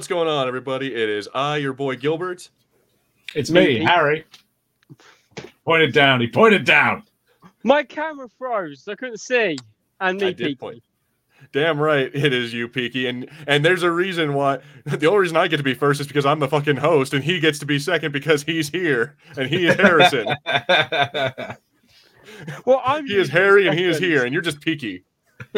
What's going on, everybody? It is I, your boy Gilbert. It's me, Me. Harry. Pointed down. He pointed down. My camera froze. I couldn't see. And me I did point. Damn right, it is you, Peaky, and and there's a reason why. The only reason I get to be first is because I'm the fucking host, and he gets to be second because he's here, and he is Harrison. Well, I'm he is usually Harry, and he is here, and you're just Peaky.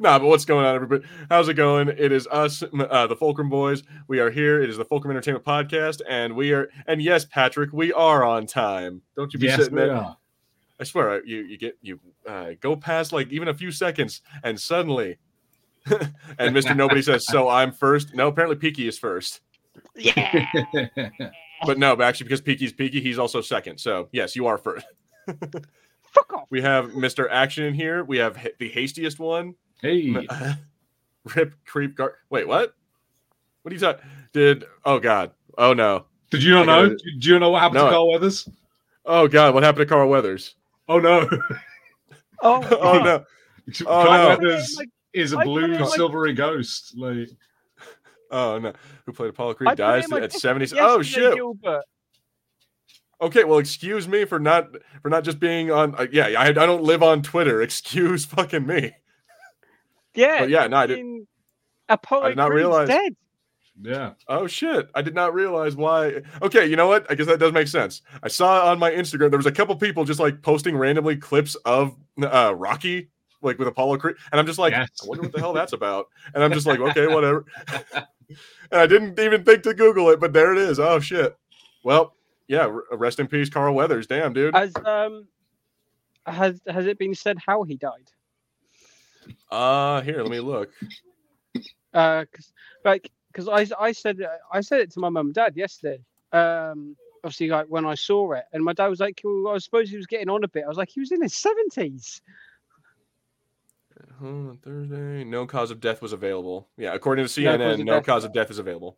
nah, but what's going on, everybody? How's it going? It is us, uh, the Fulcrum Boys. We are here. It is the Fulcrum Entertainment Podcast, and we are. And yes, Patrick, we are on time. Don't you be yes, sitting we there. are. I swear, you you get you uh, go past like even a few seconds, and suddenly, and Mister Nobody says, "So I'm first. No, apparently Peaky is first, Yeah. but no, but actually because Peaky's Peaky, he's also second. So yes, you are first. Fuck off. We have Mister Action in here. We have the hastiest one, hey, Rip Creep Guard. Wait, what? What are you talking? Did oh god? Oh no! did you not know? gotta- Do you know what happened No. to Carl Weathers? Oh god! What happened to Carl Weathers? Oh no, Oh, oh no! Oh, Carl no. Weathers Like, is a I put it blue, in my- silvery ghost. Like, Oh no! Who played Apollo Creed put dies in my at book seventy? Oh shit! Gilbert. Okay, well, excuse me for not for not just being on. Uh, yeah, I, I don't live on Twitter. Excuse fucking me. Yeah. But yeah, no, I did. fucking Apollo I did not Creed's realize- dead. yeah, Oh shit! I did not realize why. Okay, you know what? I guess that does make sense. I saw on my Instagram there was a couple people just like posting randomly clips of uh, Rocky, like with Apollo Creed, and I'm just like, Yes. I wonder what the hell that's about. And I'm just like, okay, whatever. and I didn't even think to Google it, but there it is. Oh shit! Well, yeah. Rest in peace, Carl Weathers. Damn, dude. Has um has has it been said how he died? Uh here, let me look. Uh, cause, like, cause I I said it- I said it to my mum and dad yesterday. Um, obviously, like when I saw it, and my dad was like, well, "I suppose he was getting on a bit." I was like, "He was in his seventies. Uh, Thursday, no cause of death was available. Yeah, according to No cause CNN, of no death. cause of death is available.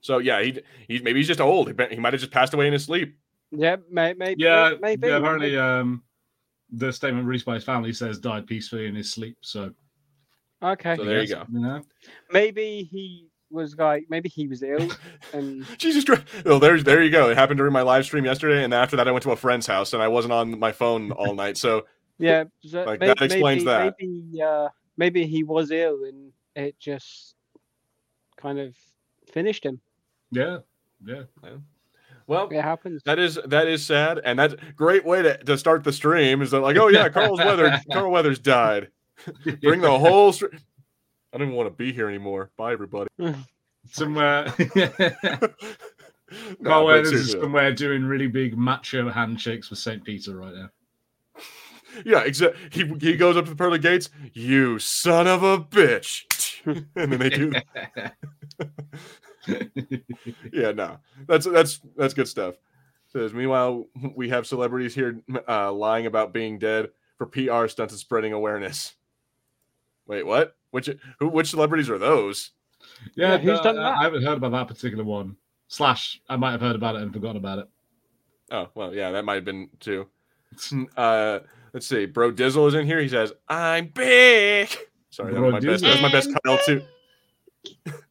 So yeah, he he maybe he's just old. He, he might have just passed away in his sleep. Yeah, may, maybe. yeah. maybe. yeah, apparently, um, the statement released by his family says died peacefully in his sleep. So, Okay. So there you go. You know, Maybe he was like, maybe he was ill, and Jesus Christ! Well, there's there you go. It happened during my live stream yesterday, and after that, I went to a friend's house, and I wasn't on my phone all night. So yeah, so Like, may- that explains maybe, that. Maybe, uh, maybe he was ill, and it just kind of finished him. yeah, yeah. Well, It happens. that is that is sad, and that's a great way to, to start the stream. Is that like, oh yeah, Carl's Weathers, Carl Weathers died. Bring the whole. Str- I don't even want to be here anymore. Bye, everybody. somewhere. Carl but Weathers is seriously. somewhere doing really big macho handshakes with Saint Peter right now. Yeah, exactly. He he goes up to the pearly gates. You son of a bitch, and then they do. yeah, no, that's that's that's good stuff. Says meanwhile, we have celebrities here uh, lying about being dead for PR stunts and spreading awareness. Wait, what? Which who? Which celebrities are those? Yeah, Yeah, who's no, done I- that? I haven't heard about that particular one. Slash, I might have heard about it and forgotten about it. Oh, well, yeah, that might have been too. Uh, let's see. Bro Dizzle is in here. He says, "I'm big." Sorry, that was my best. Dizzle. That's my best Kyle two.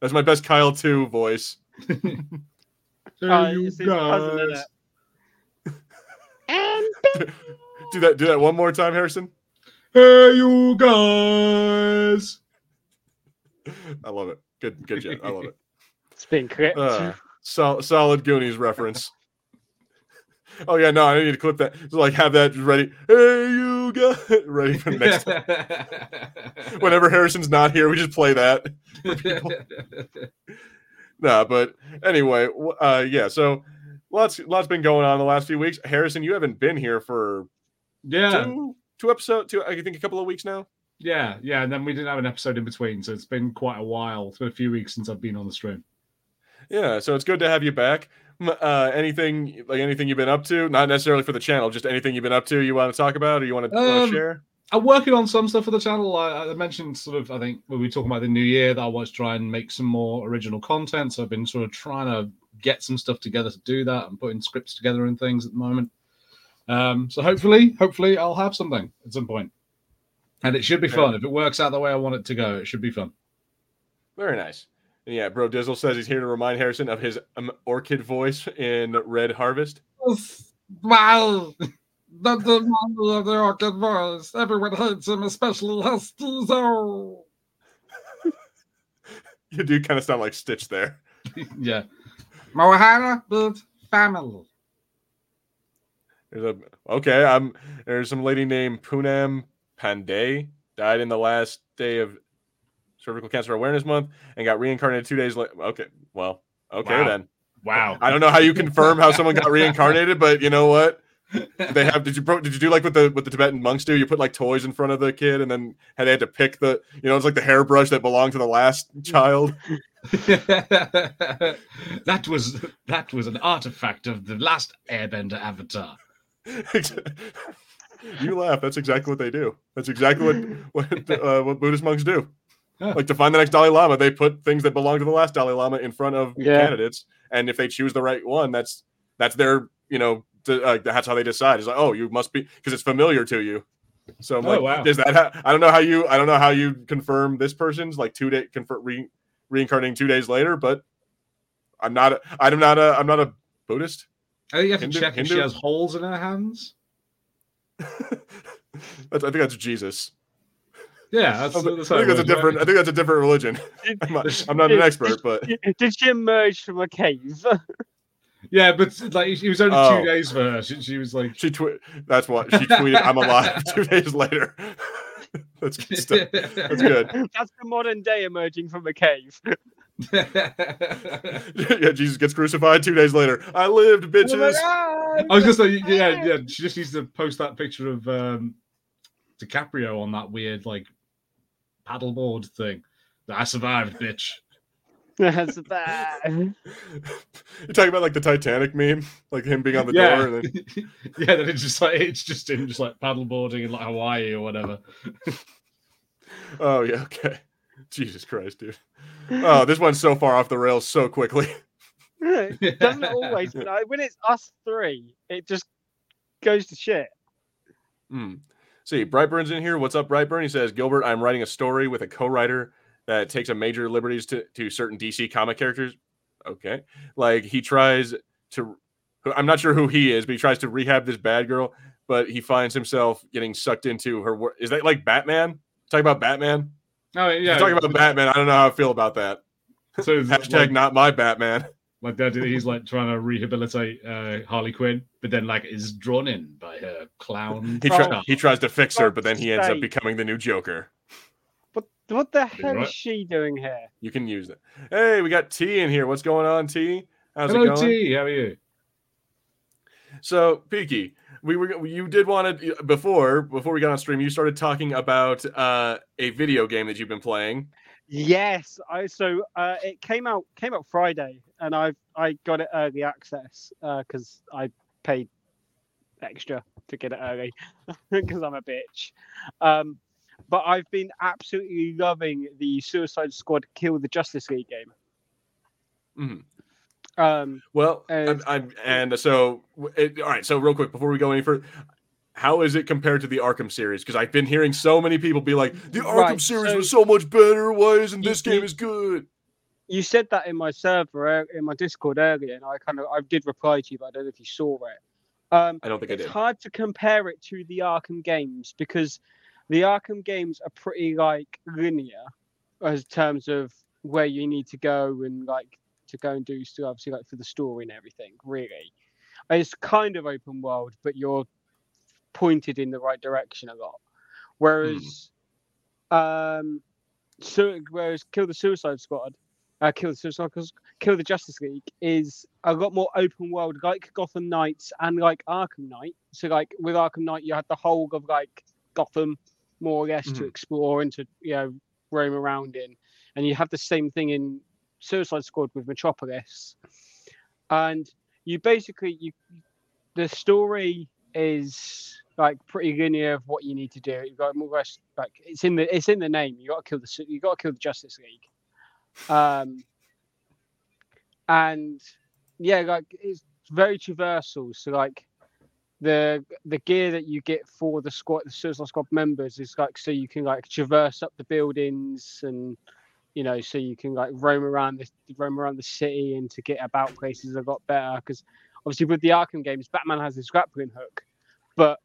That's my best Kyle two voice. Hey, you it's his cousin, isn't guys. And Do that. Do that one more time, Harrison. Hey, you guys. I love it. Good, good job. I love it. it's been great. Uh, sol- solid Goonies reference. Oh yeah, no, I need to clip that. So, like, have that ready. Hey, you guys, ready for the next. time. Whenever Harrison's not here, we just play that. Nah, but anyway, uh, yeah. So lots, lots been going on the last few weeks. Harrison, you haven't been here for yeah, two, two episodes, two, I think a couple of weeks now. yeah, yeah. And then we didn't have an episode in between, so it's been quite a while. It's been a few weeks since I've been on the stream. Yeah, so it's good to have you back. Uh, anything like anything you've been up to? Not necessarily for the channel, just anything you've been up to. You want to talk about, or you want to, Um, share? I'm working on some stuff for the channel. I, I mentioned sort of, I think when we were talking about the new year, that I want to and make some more original content. So I've been sort of trying to get some stuff together to do that. I'm putting scripts together and things at the moment. Um, so hopefully, hopefully I'll have something at some point. And it should be Yeah. fun. If it works out the way I want it to go, it should be fun. Very nice. And yeah, Bro Dizzle says he's here to remind Harrison of his um, orchid voice in Red Harvest. Wow. That's The demand of the orchid voice. Everyone hates him, especially Hastizo. You do kind of sound like Stitch there. yeah. Mohana built family. There's a okay. I'm there's some lady named Poonam Pandey died in the last day of cervical cancer awareness month and got reincarnated two days later. Okay, well, okay Wow. then. Wow. I don't know how you confirm how someone got reincarnated, but you know what? They have. Did you pro- did you do like what the what the Tibetan monks do? You put like toys in front of the kid, and then had they had to pick the you know it's like the hairbrush that belonged to the last child. that was that was an artifact of the last Airbender avatar. you laugh. That's exactly what they do. That's exactly what what uh, what Buddhist monks do. Huh. Like to find the next Dalai Lama, they put things that belong to the last Dalai Lama in front of Yeah. candidates, and if they choose the right one, that's that's their you know to, uh, that's how they decide. It's like oh, you must be because it's familiar to you. So I'm Oh, like, wow. is that how, I don't know how you I don't know how you confirm this person's like two day confirm re, reincarnating two days later, but I'm not a, I'm not a I'm not a Buddhist. I think you have to Hindu- check if she has holes in her hands. that's, I think that's Jesus. Yeah, that's, I that's think how that's a different. I think that's a different religion. I'm not, I'm not an expert, but did she emerge from a cave? Yeah, but like it was only Oh. two days for her. She, she was like, she tweet. That's what she tweeted. I'm alive. Two days later. that's good stuff. That's good. That's the modern day emerging from a cave. yeah, Jesus gets crucified. Two days later, I lived, Oh bitches. I was gonna say, yeah, yeah. She just needs to post that picture of um, DiCaprio on that weird like paddleboard thing. I survived, bitch. That's bad. You're talking about like the Titanic meme, like him being on the yeah, door. And then, yeah. Then it's just like it's just him just like paddleboarding in like Hawaii or whatever. oh yeah, okay. Jesus Christ, dude. Oh, this went so far off the rails so quickly. It doesn't it always? When, I, when it's us three, it just goes to shit. Hmm. See, Brightburn's in here. What's up, Brightburn? He says, Gilbert, I'm writing a story with a co-writer that takes a major liberties to, to certain DC comic characters. Okay. Like he tries to I'm not sure who he is, but he tries to rehab this bad girl, but he finds himself getting sucked into her wor- is that like Batman? Talking about Batman? Oh Yeah, yeah, talking about Batman. I don't know how I feel about that. So Hashtag like, not my Batman. Like that, he's like trying to rehabilitate uh, Harley Quinn, but then like is drawn in by her clown. He, try, star. he tries to fix her, but then he ends up becoming the new Joker. What what the hell right. is she doing here? You can use it. Hey, we got T in here. What's going on, T? How's it going? T. How are you? So, Peaky, we were you did want to before before we got on stream. You started talking about uh, a video game that you've been playing. Yes, I so uh, it came out came out Friday, and I I got it early access because I paid extra to get it early because I'm a bitch. Um, but I've been absolutely loving the Suicide Squad Kill the Justice League game. Mhm. Um, Well, And- I'm, I'm, and so it, all right. So real quick before we go any further, how is it compared to the Arkham series? Because I've been hearing so many people be like, the Arkham Right, series so- was so much better. Why isn't You- this game as good? You said that in my server in my Discord earlier, and I kind of I did reply to you, but I don't know if you saw it. Um, I don't think I did. it's hard to compare it to the Arkham games because the Arkham games are pretty like linear as terms of where you need to go and like to go and do stuff, obviously like for the story and everything. Really, it's kind of open world, but you're pointed in the right direction a lot. Whereas, um, so whereas Kill the Suicide Squad, uh, Kill the Suicide Squad, Kill the Justice League is a lot more open world, like Gotham Knights and like Arkham Knight. So like with Arkham Knight, you had the whole of like Gotham more or less to Mhm. explore and to you know roam around in, and you have the same thing in Suicide Squad with Metropolis, and you basically you the story is like pretty linear of what you need to do. You've got more or less like it's in the it's in the name. You got to kill the you got to kill the Justice League. Um, and yeah, like it's very traversal. So like the the gear that you get for the squad, the Suicide Squad members is like so you can like traverse up the buildings and you know, so you can like roam around the roam around the city and to get about places a lot better. Because obviously with the Arkham games, Batman has this grappling hook, but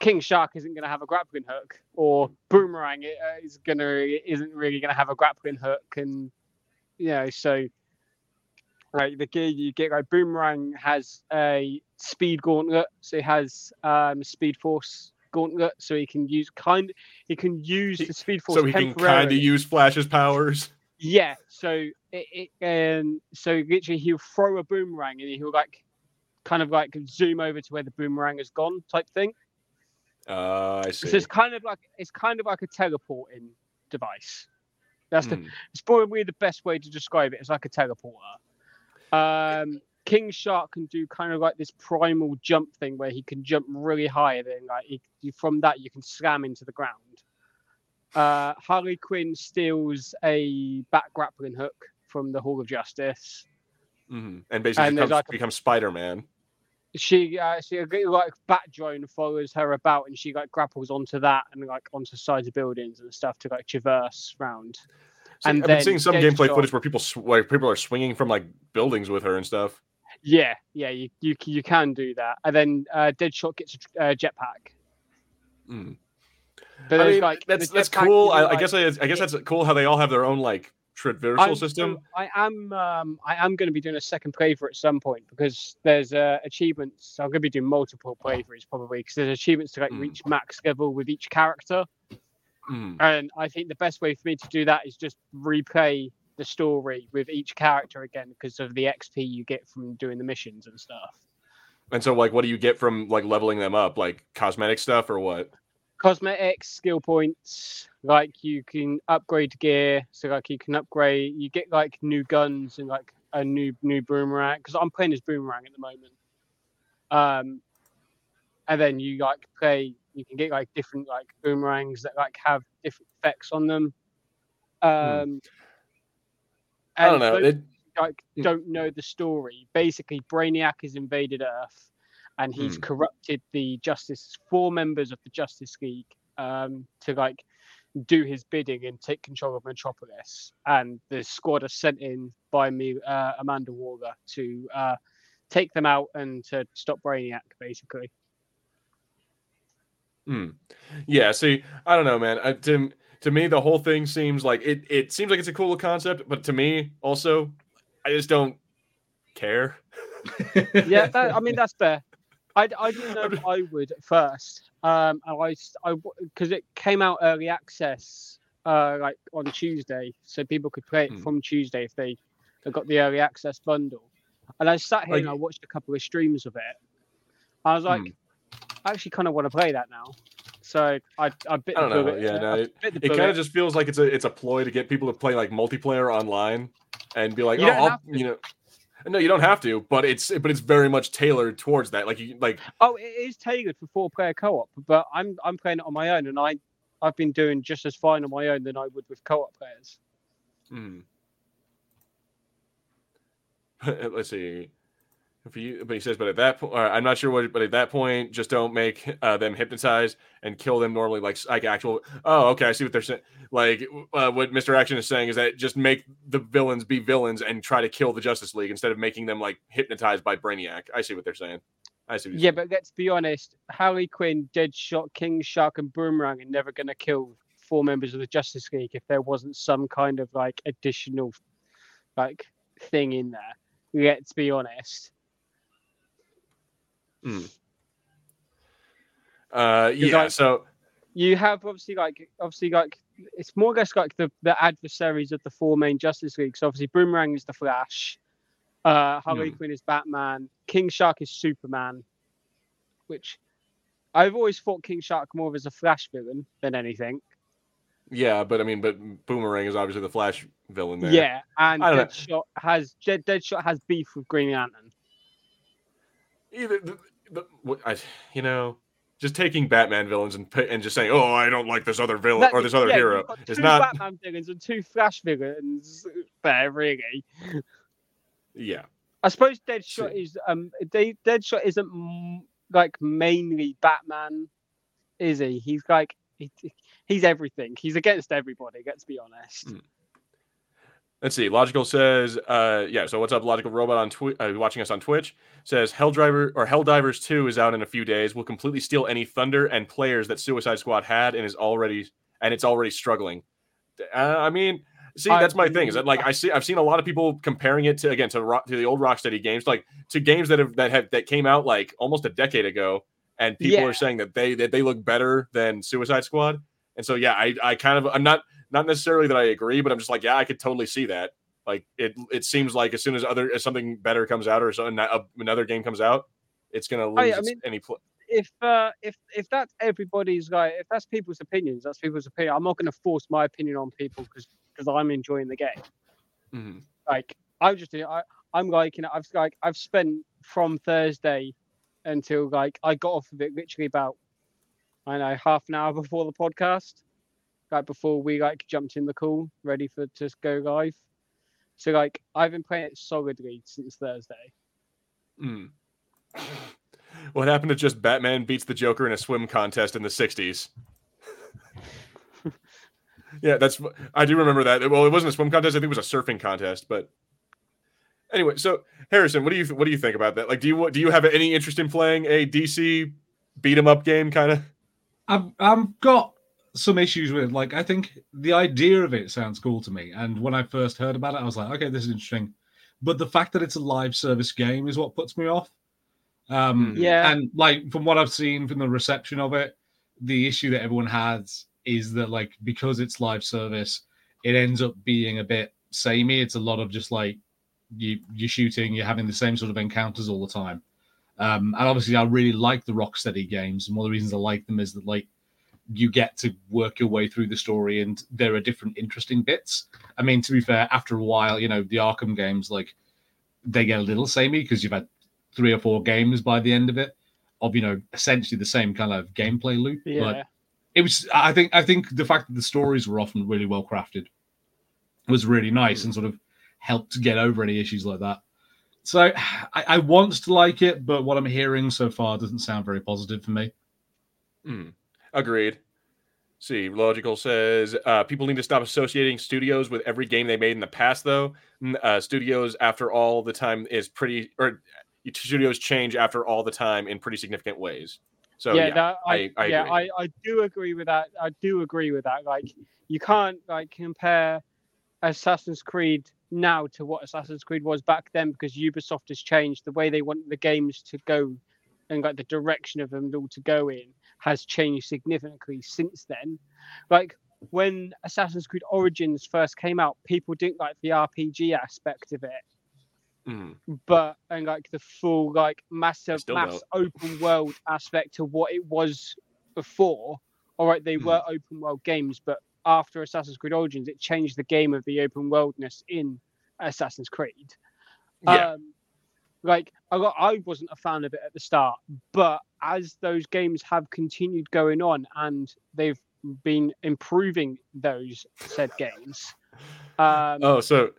King Shark isn't going to have a grappling hook, or Boomerang uh, is gonna isn't really going to have a grappling hook, and you know, so like the gear you get like Boomerang has a speed gauntlet, so he has um, speed force gauntlet, so he can use kind he can use the speed force. So he can kind of use Flash's powers. Yeah, so it, it um so literally he'll throw a boomerang and he'll like kind of like zoom over to where the boomerang has gone type thing. Uh, I see. So it's kind of like it's kind of like a teleporting device. That's the Hmm. it's probably the best way to describe it. It's like a teleporter. Um, King Shark can do kind of like this primal jump thing where he can jump really high, and then like he, from that you can slam into the ground. Uh, Harley Quinn steals a back grappling hook from the Hall of Justice. Mhm. And basically And becomes, like a- becomes Spider Man. She uh, she like bat drone follows her about, and she like grapples onto that and like onto sides of buildings and stuff to like traverse round. And I've been seeing some gameplay footage where people sw- where people are swinging from like buildings with her and stuff. Yeah, yeah, you you, you can do that, and then uh, Deadshot gets a uh, jetpack. Mm. But I mean, like that's that's cool. I, I guess I, I guess that's cool how they all have their own like traversal I'm- system. I am um, I am going to be doing a second playthrough at some point because there's uh, achievements. I'm going to be doing multiple playthroughs probably because there's achievements to like Mm. reach max level with each character, Mm. and I think the best way for me to do that is just replay the story with each character again because of the XP you get from doing the missions and stuff. And so, like, what do you get from like leveling them up? Like cosmetic stuff or what? Cosmetics, skill points. Like you can upgrade gear, so like you can upgrade. You get like new guns and like a new new boomerang. Because I'm playing as boomerang at the moment. Um, and then you like play. You can get like different like boomerangs that like have different effects on them. Um, Hmm. I don't know. those It, like don't know the story. Basically, Brainiac has invaded Earth, and he's Mm. corrupted the Justice four members of the Justice League um, to like do his bidding and take control of Metropolis. And the squad are sent in by me, uh, Amanda Waller, to uh, take them out and to stop Brainiac, basically. Hmm. Yeah, see, I don't know, man. I, to to me, the whole thing seems like it. It seems like it's a cool concept, but to me, also, I just don't care. yeah, that, I mean that's fair. I, I didn't know I would at first. Um, and I because it came out early access uh like on Tuesday, so people could play it Hmm. from Tuesday if they, they got the early access bundle. And I sat here and I watched a couple of streams of it. I was like, Hmm. I actually kind of want to play that now. So I I bit I don't know. bullet. Yeah, no, it, it kind of just feels like it's a it's a ploy to get people to play like multiplayer online and be like, You oh, I'll, you know. No, you don't have to, but it's but it's very much tailored towards that. Like you like Oh, it is tailored for four player co-op, but I'm I'm playing it on my own, and I I've been doing just as fine on my own than I would with co-op players. Hmm. Let's see. If you, but he says, but at that point, I'm not sure what, but at that point, just don't make uh, them hypnotize and kill them normally, like like actual. Oh, okay, I see what they're saying. Like uh, what Mister Action is saying is that just make the villains be villains and try to kill the Justice League instead of making them like hypnotized by Brainiac. I see what they're saying. I see. Yeah, but let's be honest. Harley Quinn, Deadshot, King Shark, and Boomerang are never going to kill four members of the Justice League if there wasn't some kind of like additional like thing in there. Let's be honest. Uh, yeah. like- so You have obviously like obviously like it's more or less like the, the adversaries of the four main Justice Leagues. So obviously Boomerang is the Flash, uh, Harley Quinn is Batman, King Shark is Superman, which I've always thought King Shark more of as a Flash villain than anything. yeah, but I mean, but Boomerang is obviously the Flash villain there. Yeah, and don't know. Deadshot has Deadshot has beef with Green Lantern. either the, the, what, I, you know just taking batman villains and and just saying oh i don't like this other villain That- or this other yeah, hero you've got is two not Batman villains and two Flash villains there, really. yeah I suppose Deadshot is um they, Deadshot isn't like mainly Batman, is he? He's like he, he's everything. He's against everybody. Let's be honest. Mm. Let's see. Logical says, uh, yeah. So what's up, Logical Robot on Twi- uh, watching us on Twitch says Hell Driver or Hell Divers Two is out in a few days. Will completely steal any thunder and players that Suicide Squad had and is already and it's already struggling. Uh, I mean, see, that's my thing. Is that like. I see, I've seen a lot of people comparing it to again to rock, to the old Rocksteady games, like to games that have that have that came out like almost a decade ago, and people Yeah. are saying that they that they look better than Suicide Squad. And so yeah, I I kind of I'm not not necessarily that I agree, but I'm just like yeah, I could totally see that. Like it it seems like as soon as other as something better comes out or so, uh, another game comes out, it's gonna lose Oh, yeah, I its- mean- any pl- if uh, if if that's everybody's like if that's people's opinions, that's people's opinion. I'm not going to force my opinion on people because because I'm enjoying the game. Mhm. Like I'm just I I'm like you know I've like I've spent from Thursday until like I got off of it literally about I don't know half an hour before the podcast, like before we like jumped in the call ready for to go live. So like I've been playing it solidly since Thursday. Mm. What happened to just Batman beats the Joker in a swim contest in the 60s? yeah, that's I do remember that. Well, it wasn't a swim contest, I think it was a surfing contest, but anyway, so Harrison, what do you what do you think about that? Like do you do you have any interest in playing a DC beat 'em up game kind of? I've I've got some issues with. Like I think the idea of it sounds cool to me, and when I first heard about it, I was like, okay, this is interesting. But the fact that it's a live service game is what puts me off. Um, Mhm. Yeah. and like from what I've seen from the reception of it, the issue that everyone has is that like because it's live service, it ends up being a bit samey. It's a lot of just like you you're shooting, you're having the same sort of encounters all the time. Um, and obviously, I really like the Rocksteady games, and one of the reasons I like them is that like you get to work your way through the story, and there are different interesting bits. I mean, to be fair, after a while, you know, the Arkham games like they get a little samey because you've had three or four games by the end of it of you know essentially the same kind of gameplay loop. Yeah. But it was I think I think the fact that the stories were often really well crafted was really nice and sort of helped to get over any issues like that. So I, I want to like it, but what I'm hearing so far doesn't sound very positive for me. Mm, agreed. See, Logical says uh, people need to stop associating studios with every game they made in the past, though. Uh, studios, after all the time, is pretty, or studios change after all the time in pretty significant ways. So, yeah, that, I, I- I yeah. I, I do agree with that. I do agree with that. Like, you can't like compare Assassin's Creed now to what Assassin's Creed was back then because Ubisoft has changed the way they want the games to go and like the direction of them all to go in has changed significantly since then. Like when Assassin's Creed Origins first came out, people didn't like the RPG aspect of it Mm, but and like the full like massive mass open world aspect to what it was before all right they Hmm. were open world games but after assassin's creed origins it changed the game of the open worldness in assassin's creed yeah. um like I, got, I wasn't a fan of it at the start but as those games have continued going on and they've been improving those said games um oh, so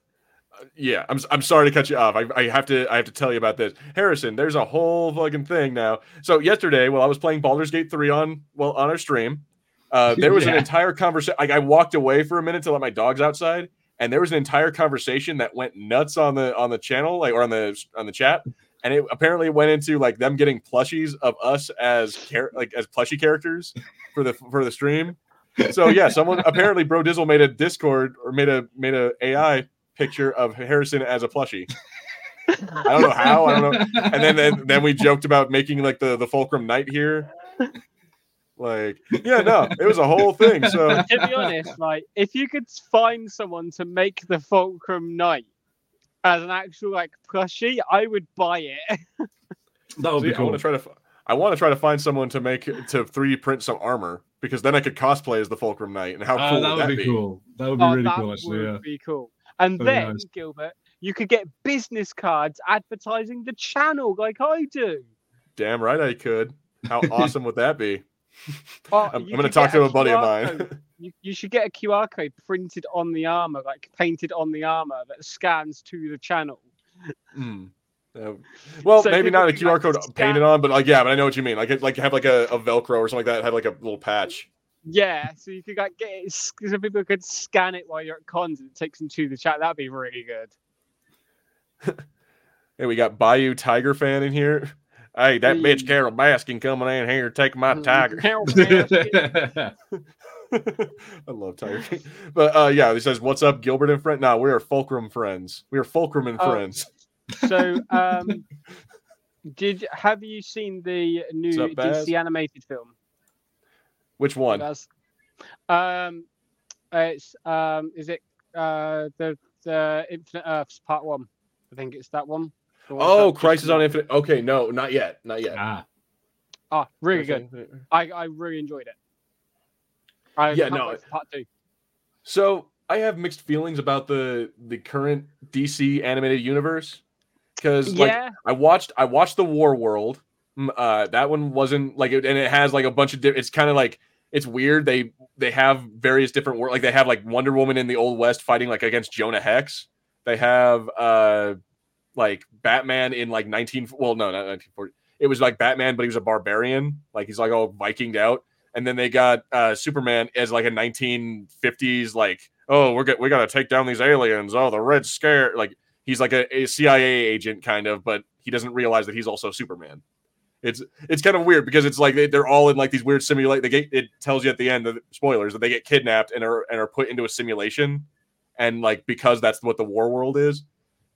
yeah, I'm I'm sorry to cut you off. I, I have to I have to tell you about this, Harrison. There's a whole fucking thing now. So yesterday, while I was playing Baldur's Gate three on well on our stream, uh, there was an entire conversation. Like I walked away for a minute to let my dogs outside, and there was an entire conversation that went nuts on the on the channel, like or on the on the chat. And it apparently went into like them getting plushies of us as char- like as plushie characters for the for the stream. So yeah, someone apparently Bro Dizzle made a Discord or made a made a AI picture of Harrison as a plushie. I don't know how. I don't know. And then then, then we joked about making like the the Fulcrum Knight here. Like yeah, no, it was a whole thing. So to be honest, like if you could find someone to make the Fulcrum Knight as an actual like plushie, I would buy it. That would see, be I cool. want to try to. fi- I want to try to find someone to make to 3D print some armor because then I could cosplay as the Fulcrum Knight. And how Uh, cool that would would that be, cool. That would be Oh, really cool, actually. would Yeah. be cool. And That'd then nice. Gilbert, you could get business cards advertising the channel like I do. Damn right I could. How awesome would that be? I'm, I'm going to talk to a buddy of mine. code. You, you should get a QR code printed on the armor, like painted on the armor that scans to the channel. Mm. Well, So maybe not a QR like, code scan- painted on, but like yeah, but I know what you mean. Like like have like a, a Velcro or something like that. Have like a little patch. Yeah, so you could like get it. So people could scan it while you're at cons and it takes them to the chat. That'd be really good. Hey, we got Bayou Tiger fan in here. Hey, that bitch. Carole Baskin coming in here taking my tiger. Help me. I love Tiger King. But uh yeah, he says, What's up, Gilbert and friend? No, we are Fulcrum friends. We are Fulcrum and Oh. friends. so, um, did have you seen the new up, DC animated film? Which one? Baz? Um, it's um, is it uh the the Infinite Earths Part One? I think it's that one. The one Oh, that just Crisis on. Infinite. Okay, no, not yet. Not yet. ah, Oh, really Crisis good. I I really enjoyed it. I Yeah, no, part two. So I have mixed feelings about the the current DC animated universe because like Yeah, I watched I watched the Warworld. Mm, Uh, that one wasn't like, it, and it has like a bunch of. Di- it's kind of like it's weird. They they have various different world. Like they have like Wonder Woman in the Old West fighting like against Jonah Hex. They have uh like Batman in like nineteen. Well, no, not nineteen forty. It was like Batman, but he was a barbarian. Like he's like all Vikinged out. And then they got uh Superman as like a nineteen fifties like oh we're get we got to take down these aliens. Oh the Red Scare like he's like a, a CIA agent kind of, but he doesn't realize that he's also Superman. It's it's kind of weird because it's like they, they're all in like these weird simulate. They get it tells you at the end of spoilers that they get kidnapped and are and are put into a simulation, and like because that's what the war world is,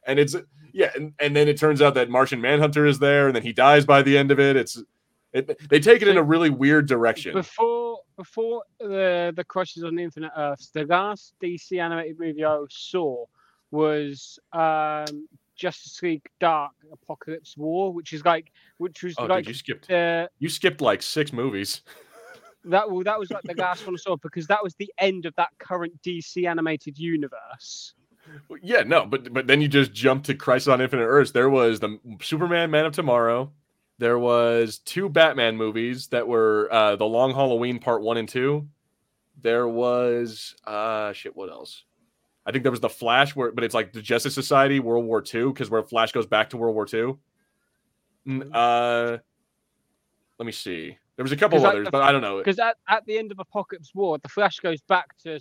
and it's yeah, and, and then it turns out that Martian Manhunter is there, and then he dies by the end of it. It's it, they take it in a really weird direction. before before the the Crisis on the Infinite Earths, the last DC animated movie I saw was um Justice League Dark Apokolips War, which is like which was Oh, like dude, you skipped the you skipped like six movies. that well, that was like the last one I saw because that was the end of that current DC animated universe. Yeah, no, but but then you just jump to Crisis on Infinite Earths. There was the Superman Man of Tomorrow. There was two Batman movies that were uh The Long Halloween Part 1 and 2. There was uh shit, what else? I think there was the Flash where but it's like the Justice Society World War II because where Flash goes back to World War II. Mm, Uh let me see. There was a couple others, the- but I don't know. Because at, at the end of Apokolips War, the Flash goes back to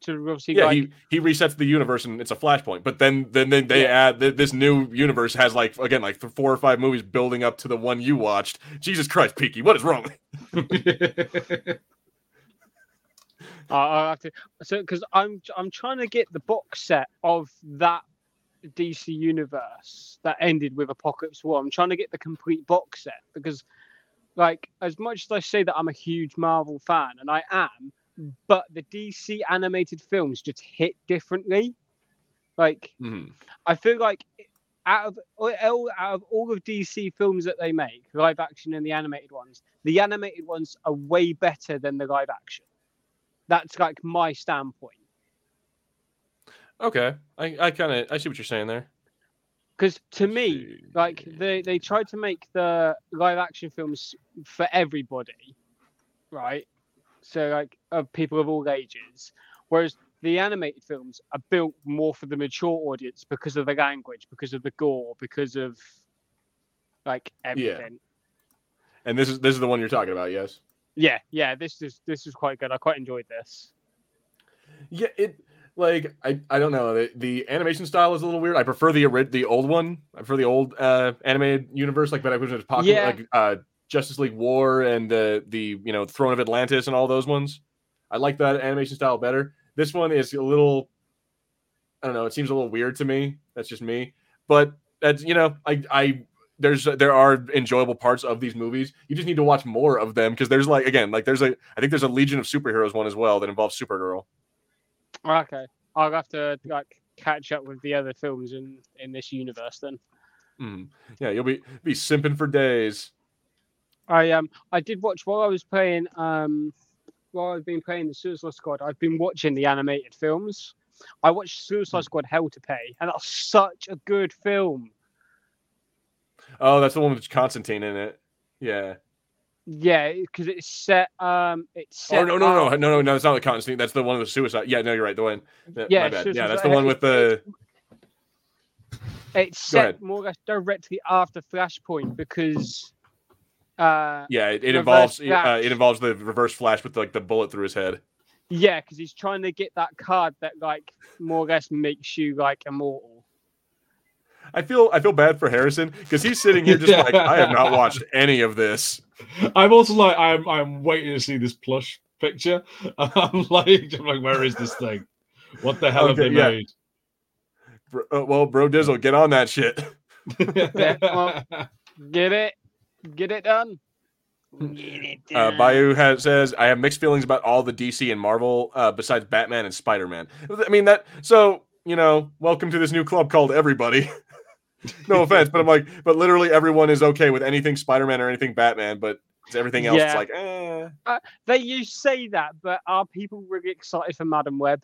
to, obviously yeah, like he, he resets the universe and it's a flashpoint. But then then, then they add th- this new universe has like again like four or five movies building up to the one you watched. Jesus Christ, Peaky, what is wrong? I have to so because I'm I'm trying to get the box set of that DC universe that ended with Apokolips War. I'm trying to get the complete box set because, like, as much as I say that I'm a huge Marvel fan, and I am, but the DC animated films just hit differently. Like, Mhm. I feel like out of all out of all of DC films that they make, live action and the animated ones, the animated ones are way better than the live action. That's like my standpoint. Okay, I, I kind of I see what you're saying there. Because to me, like they they tried to make the live action films for everybody, right? So like of people of all ages, whereas the animated films are built more for the mature audience because of the language, because of the gore, because of like everything. Yeah. and this is this is the one you're talking about, yes? Yeah, yeah. This is this is quite good. I quite enjoyed this. Yeah, it like I I don't know the, the animation style is a little weird. I prefer the the old one. I prefer the old uh animated universe like Better Vision Pocket, Yeah. like uh Justice League War and the the you know Throne of Atlantis and all those ones. I like that animation style better. This one is a little I don't know, it seems a little weird to me. That's just me. But that's you know, I I there's there are enjoyable parts of these movies. You just need to watch more of them because there's like again, like there's a I think there's a Legion of Superheroes one as well that involves Supergirl. Okay, I'll have to like catch up with the other films in in this universe then. Mm. Yeah, you'll be be simping for days. I um I did watch while I was playing um while I've been playing the Suicide Squad. I've been watching the animated films. I watched Suicide Squad Hell to Pay, and that's such a good film. Oh, that's the one with Constantine in it. Yeah. Yeah, because it's set um it's set. Oh no no no no no no! It's not the Constantine. That's the one with the suicide. Yeah, no, you're right. The one. Yeah, Yeah, my bad. Suicide Yeah, that's the one with the. It's set more or less directly after Flashpoint because Uh, Yeah, it, it involves uh, it involves the reverse flash with like the bullet through his head. yeah, because he's trying to get that card that like more or less makes you like immortal. I feel I feel bad for Harrison because he's sitting here just like I have not watched any of this. I'm also like I'm I'm waiting to see this plush picture. I'm like, I'm like, where is this thing? What the hell have they yeah. made? Bro, uh, well, bro, Dizzle, get on that shit. Get it, get it done. Get it Uh. Bayou has says I have mixed feelings about all the DC and Marvel uh, besides Batman and Spider Man. I mean that so you know welcome to this new club called Everybody. No offense, but I'm like, but literally everyone is okay with anything Spider Man or anything Batman, but everything else is Yeah. like, eh. They you say that, but are people really excited for Madame Web?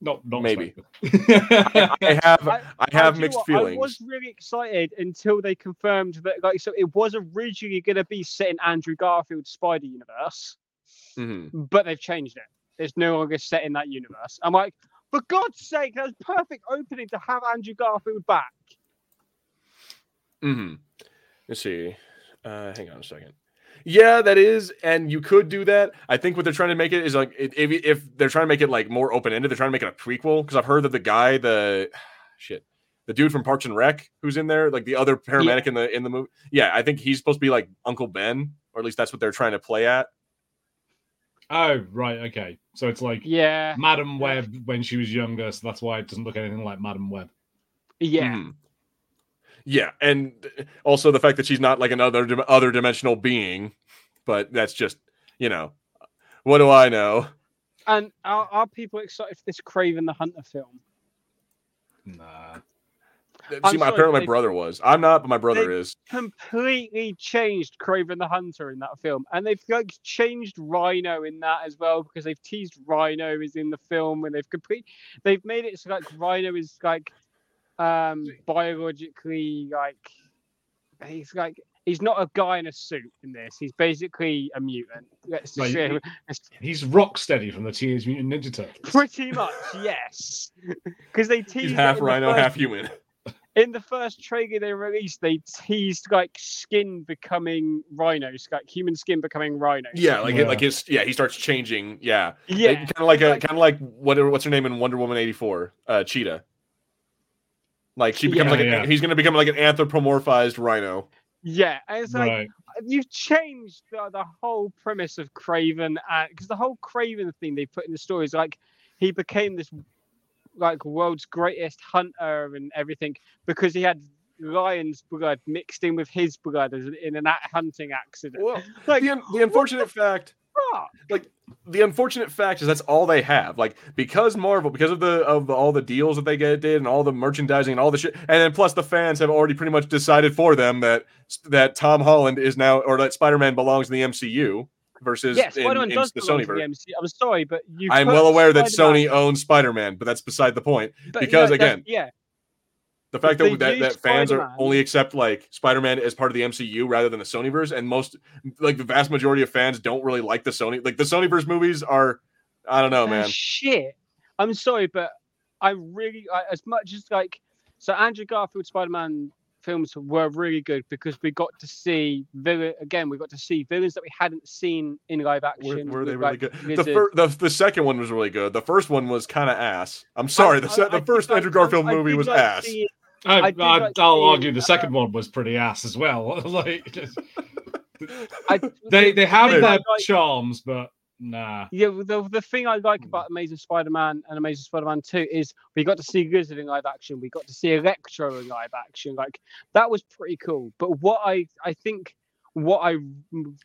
not, not Maybe. Spider-Man. I have I- I have do you mixed what? feelings. I was really excited until they confirmed that, like, so it was originally going to be set in Andrew Garfield's Spider Universe, Mhm. but they've changed it. It's no longer set in that universe. I'm like, for God's sake, that's perfect opening to have Andrew Garfield back. hmm Let's see. Uh, hang on a second. Yeah, that is, and you could do that. I think what they're trying to make it is like if if they're trying to make it like more open ended, they're trying to make it a prequel. Because I've heard that the guy, the shit, the dude from Parks and Rec, who's in there, like the other paramedic in the in the movie. Yeah, I think he's supposed to be like Uncle Ben, or at least that's what they're trying to play at. Oh, right, okay. So it's like Yeah, Madame Web when she was younger, so that's why it doesn't look anything like Madame Web. yeah. Mhm. Yeah, and also the fact that she's not like another other dimensional being, but that's just you know, what do I know? And are, are people excited for this Kraven the Hunter film? Nah. See, I'm my apparently my brother was. I'm not, but my brother is. completely changed Kraven the Hunter in that film, and they've like changed Rhino in that as well because they've teased Rhino is in the film, and they've complete they've made it so like Rhino is like um biologically like he's like he's not a guy in a suit in this. He's basically a mutant. Let's He's Rocksteady from the Teenage Mutant Ninja Turtles. pretty much yes, because they teased He's half rhino, first- half human. In the first trailer they released, they teased like skin becoming rhinos, like human skin becoming rhino. Yeah, like Yeah. like his yeah, he starts changing. Yeah, yeah, kind of like a like- kind of like what what's her name in Wonder Woman eighty four? Uh, Cheetah. Like she becomes Yeah, like a, he's gonna become like an anthropomorphized rhino. yeah. And it's like Right. you've changed the, the whole premise of Kraven, because the whole Kraven thing they put in the story is like he became this like world's greatest hunter and everything because he had lion's blood mixed in with his blood in an hunting accident. Well, Like, the, the unfortunate fact fuck? like the unfortunate fact is that's all they have. Like because Marvel, because of the of all the deals that they get did and all the merchandising and all the shit, and then plus the fans have already pretty much decided for them that that Tom Holland is now or that Spider Man belongs in the MCU versus Yes, in, in the Sony version. I'm sorry, but you. I'm well aware that Spider-Man- Sony owns Spider Man, but that's beside the point. but, because, again, yeah, The fact that that, that fans are Spider-Man- only accept like Spider Man as part of the MCU rather than the Sonyverse, and most like the vast majority of fans don't really like the Sony like the Sonyverse movies are. I don't know, they're man. shit. I'm sorry, but I really, I, as much as like, so Andrew Garfield Spider-Man films were really good because we got to see villain again. We got to see villains that we hadn't seen in live action. were they really like, good? The, Lizard. fir- the the second one was really good. The first one was kind of ass. I'm sorry. the I- se- I the did first like- Andrew Garfield I- I movie did was like ass. seeing- I, I I, like i'll argue the second one was pretty ass as well. like just- I, they they have their like- charms, but nah. Yeah, the, the thing I Hmm. like about Amazing Spider-Man and Amazing Spider-Man 2 is we got to see Lizard in live action. We got to see Electro in live action. Like that was pretty cool. But what I I think what I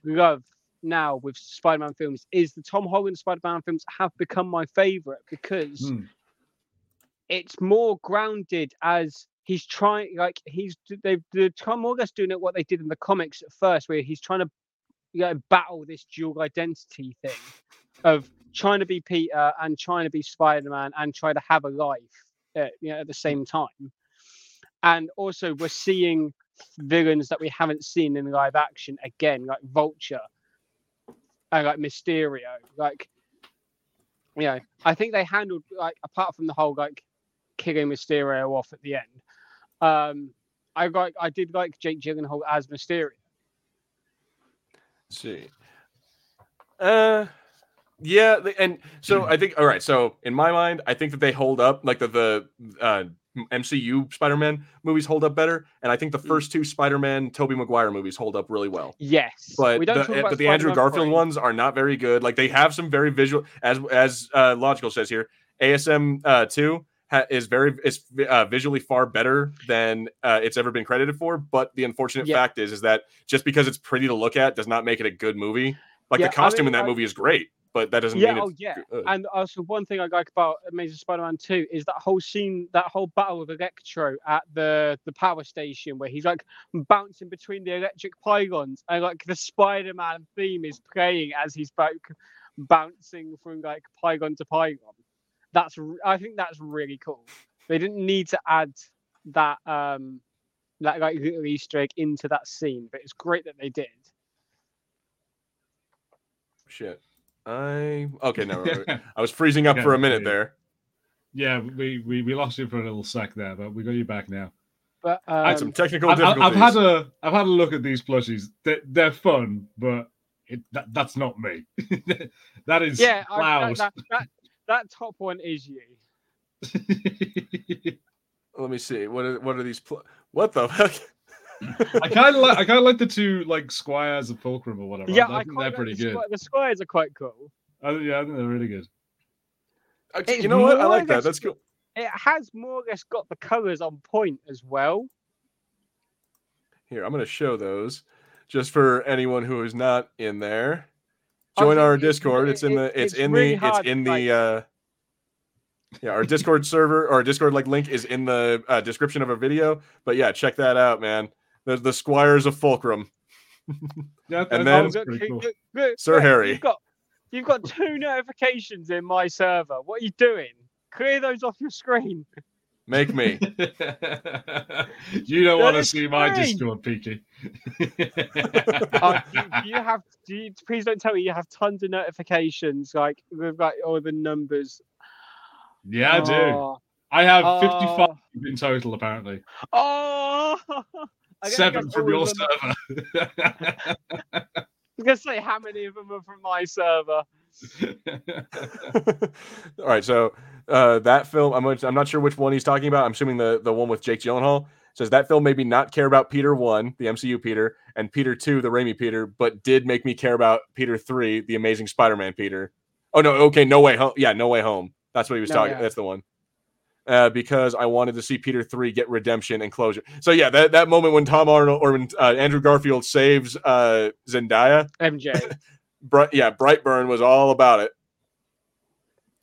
love now with Spider-Man films is the Tom Holland Spider-Man films have become my favorite because Hmm. it's more grounded as he's trying like he's they've the Tom Morgan's doing it what they did in the comics at first where he's trying to you know, battle this dual identity thing of trying to be Peter and trying to be Spider-Man and try to have a life at, you know, at the same time. And also we're seeing villains that we haven't seen in live action again, like Vulture and like Mysterio. Like, you know, I think they handled like apart from the whole like killing Mysterio off at the end. Um, I got I did like Jake Gyllenhaal as Mysterio. Let's see. Uh yeah, and so I think all right. So in my mind, I think that they hold up like the the uh, MCU Spider-Man movies hold up better, and I think the Mm. first two Spider-Man Tobey Maguire movies hold up really well. Yes, But we don't the, talk about but the Andrew Garfield 3. ones are not very good. Like they have some very visual, as as uh, logical says here. ASM uh, two ha- is very is uh, visually far better than uh, it's ever been credited for. But the unfortunate Yeah. fact is is that just because it's pretty to look at does not make it a good movie. Like Yeah, the I costume mean, in that I- movie is great, but that doesn't Yeah, mean oh it's yeah. good. And also one thing I like about Amazing Spider-Man 2 is that whole scene, that whole battle with Electro at the the power station where he's like bouncing between the electric pylons and like the Spider-Man theme is playing as he's like bouncing from like pylon to pylon. That's I think that's really cool. They didn't need to add that um that like little Easter egg into that scene, but it's great that they did. Shit. I okay. No, I was freezing up Yeah, for a minute yeah. there. yeah, we, we we lost you for a little sec there, but we got you back now. But um, I had some technical I've, I've- difficulties. I've had a I've had a look at these plushies. They're, they're fun, but it, that, that's not me. that is yeah, I, that, that, that, that top one is you. Let me see. What are what are these? Pl- what the fuck? I kind of like I kind of like the two like squires of fulcrum or whatever. Yeah, I, I think they're like pretty the good. squi- the squires are quite cool. I, yeah, I think they're really good. Uh, okay, It's you know what? I like that. That's cool. It has more or less got the colours on point as well. Here, I'm going to show those just for anyone who is not in there. I Join our it- Discord. It's in the it's, it's in really the it's in the uh yeah, our Discord server or Discord like link is in the uh, description of our video. But yeah, check that out, man. The the Squires of Fulcrum. Yeah, And then- was look, pretty look, cool. look, look, Sir look, Harry. You've got, you've got two notifications in my server. What are you doing? Clear those off your screen. Make me. you don't want to is see my strange. Discord, Peaky. Oh, do, do you have? Do you, please don't tell me you have tons of notifications, like with like all the numbers. yeah, I do. Oh, I have Oh. 55 in total, apparently. oh. Seven from your them server. I was gonna say how many of them are from my server. All right, so uh, that film, I'm I'm not sure which one he's talking about. I'm assuming the the one with Jake Gyllenhaal says that film made me not care about Peter one, the MCU Peter, and Peter two, the Raimi Peter, but did make me care about Peter three, the Amazing Spider-Man Peter. Oh no, okay, No Way Home. Yeah, No Way Home. That's what he was No, talking. yeah. That's the one. Uh, because I wanted to see Peter three get redemption and closure. So yeah, that, that moment when Tom Arnold or when uh, Andrew Garfield saves uh, Zendaya, MJ. Bright, yeah, Brightburn was all about it.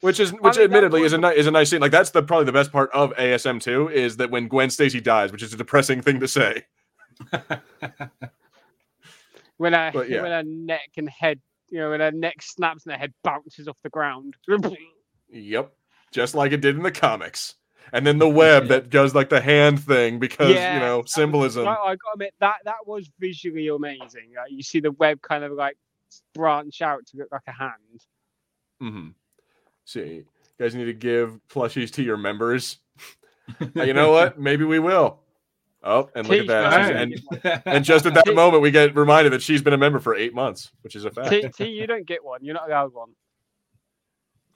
Which is, which mean, admittedly is a was- ni- is a nice scene. Like that's the probably the best part of ASM two is that when Gwen Stacy dies, which is a depressing thing to say. when her But yeah. when her neck and head, you know, when her neck snaps and her head bounces off the ground. Yep, just like it did in the comics. And then the web that goes like the hand thing because Yeah, you know was- symbolism. I, I got admit that that was visually amazing. Like, you see the web kind of like branch out to look like a hand. hmm See, you guys need to give plushies to your members. You know what? Maybe we will. Oh, and look at that. and, and just at that moment, we get reminded that she's been a member for eight months, which is a fact. T, T, you don't get one. You're not allowed one.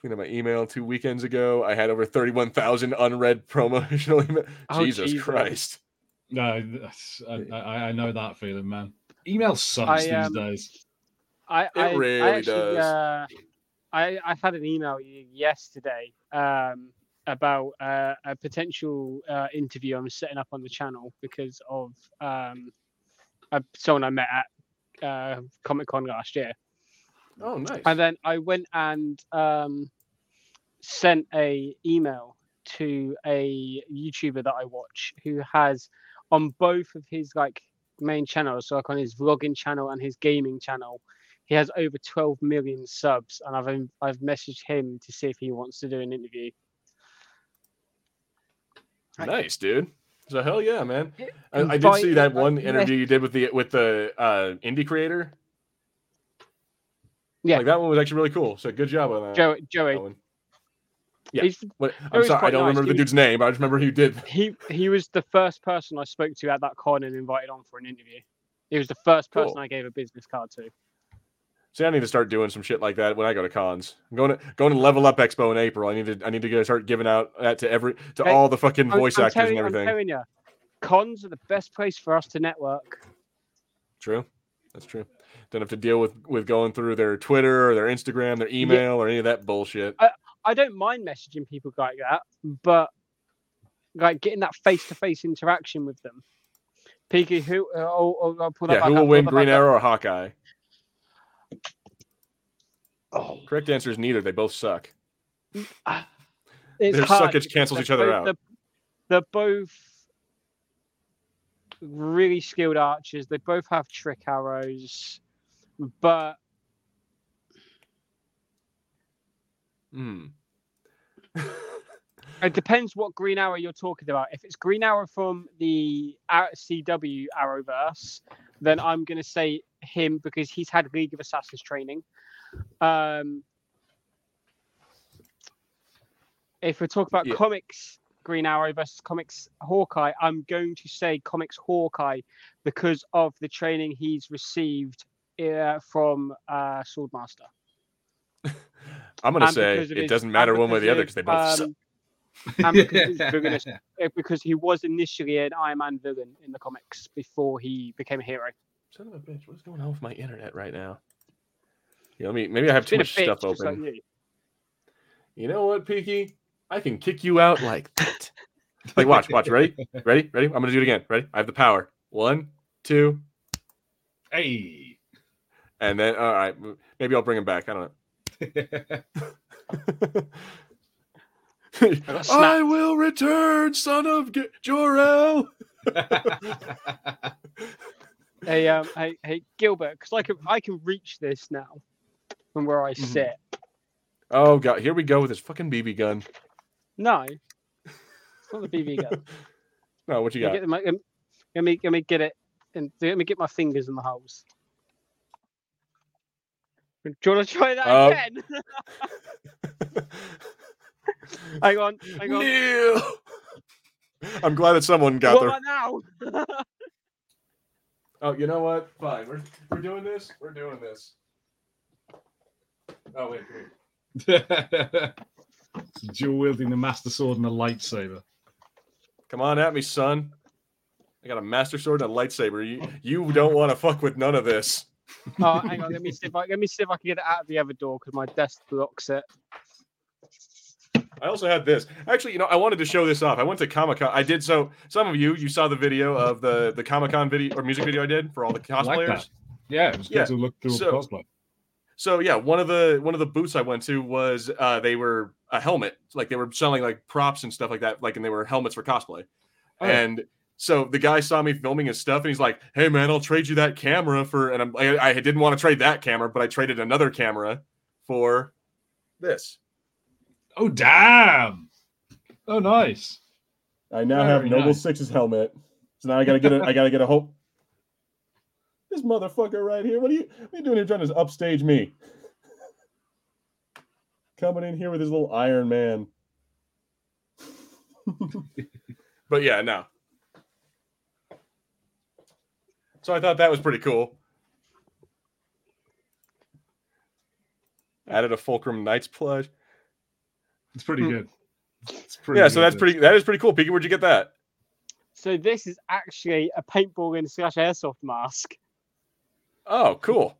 Looking at my email two weekends ago, I had over 31,000 unread promotional email. Oh, Jesus, Jesus. Christ. no, that's- I, I, I know that feeling, man. Email sucks I, these um, days. I, It I, really I actually, does. Uh, I I had an email yesterday um, about uh, a potential uh, interview I'm setting up on the channel because of um, a, someone I met at uh, Comic Con last year. Oh, nice. And then I went and um, sent a email to a YouTuber that I watch who has on both of his like main channels, so like on his vlogging channel and his gaming channel, he has over 12 million subs, and I've I've messaged him to see if he wants to do an interview. Nice, dude. So hell yeah, man. I, I did see that one interview you did with the with the uh, indie creator. Yeah. like that one was actually really cool. So good job on that. Joe, Joey, that one. Yeah. He's, What, I'm sorry, I don't nice. remember the dude's name. but I just remember who did. he he was the first person I spoke to at that con and invited on for an interview. He was the first person Cool. I gave a business card to. See, I need to start doing some shit like that when I go to cons. I'm going to going to Level Up Expo in April. I need to I need to go start giving out that to every to Hey, all the fucking I'm- voice I'm actors telling, and I'm everything. telling you, cons are the best place for us to network. True, that's true. Don't have to deal with with going through their Twitter or their Instagram, their email, or any of that bullshit. I don't mind messaging people like that, but like getting that face to face interaction with them. Piggy, who? Uh, I'll, I'll, I'll pull that Yeah, who will win, Green. Arrow or Hawkeye? Oh, Correct answer is neither. They both suck. it's Their hard suckage cancels they're each other both- out. They're, they're both really skilled archers. They both have trick arrows, but Hmm. It depends what Green Arrow you're talking about. If it's Green Arrow from the Ar- CW Arrowverse, then I'm going to say him because he's had League of Assassins training. Um, if we talk about Yeah. comics Green Arrow versus comics Hawkeye, I'm going to say comics Hawkeye because of the training he's received uh, from uh, Swordmaster. I'm gonna say it his- doesn't matter one way or the other because they both suck. um, and because he's villainous uh, because he was initially an Iron Man villain in the comics before he became a hero. Son of a bitch, what's going on with my internet right now? Yeah, let me. Maybe I have It's too much stuff open. you. You know what, Peaky? I can kick you out like that. like, watch, watch. Ready? Ready? Ready? I'm gonna do it again. Ready? I have the power. One, two, Hey. and then all right. Maybe I'll bring him back. I don't know. got I will return, son of G- Jor-El. Hey, um, hey, hey, Gilbert, because I can I can reach this now from where I Mhm. sit. Oh god, here we go with this fucking BB gun. No, it's not the BB gun. No, what you Let me, got? get, my- let me let me get it and let me get my fingers in the holes. Do you want to try that Um, again? hang on, hang on. I'm glad that someone got What there. now? Oh, you know what? Fine. We're, we're doing this. We're doing this. Oh wait, wait. Dual wielding the master sword and the lightsaber. Come on at me, son. I got a master sword and a lightsaber. You you don't want to fuck with none of this. Oh, hang on. Let me see if I let me see if I can get it out of the other door because my desk blocks it. I also had this. Actually, you know, I wanted to show this off. I went to Comic Con. I did so. Some of you, you saw the video of the the Comic Con video or music video I did for all the I like cosplayers. Yeah, it was good Yeah, to look through so- a cosplay. So yeah, one of the one of the booths I went to was uh they were a helmet, like they were selling like props and stuff like that, like and they were helmets for cosplay. Oh. And so the guy saw me filming his stuff, and he's like, "Hey man, I'll trade you that camera for." And I'm, I, I didn't want to trade that camera, but I traded another camera for this. Oh damn! Oh nice. I now have Noble Six's helmet, so now I gotta get a, I gotta get a hope. This motherfucker right here. What are you? What are you doing here trying to upstage me? Coming in here with his little Iron Man. but yeah, no. So I thought that was pretty cool. Added a Fulcrum Knights plush. It's pretty good. It's pretty Yeah, so that's pretty. That is pretty cool. Peaky, where'd you get that? So this is actually a paintball slash airsoft mask. Oh, cool.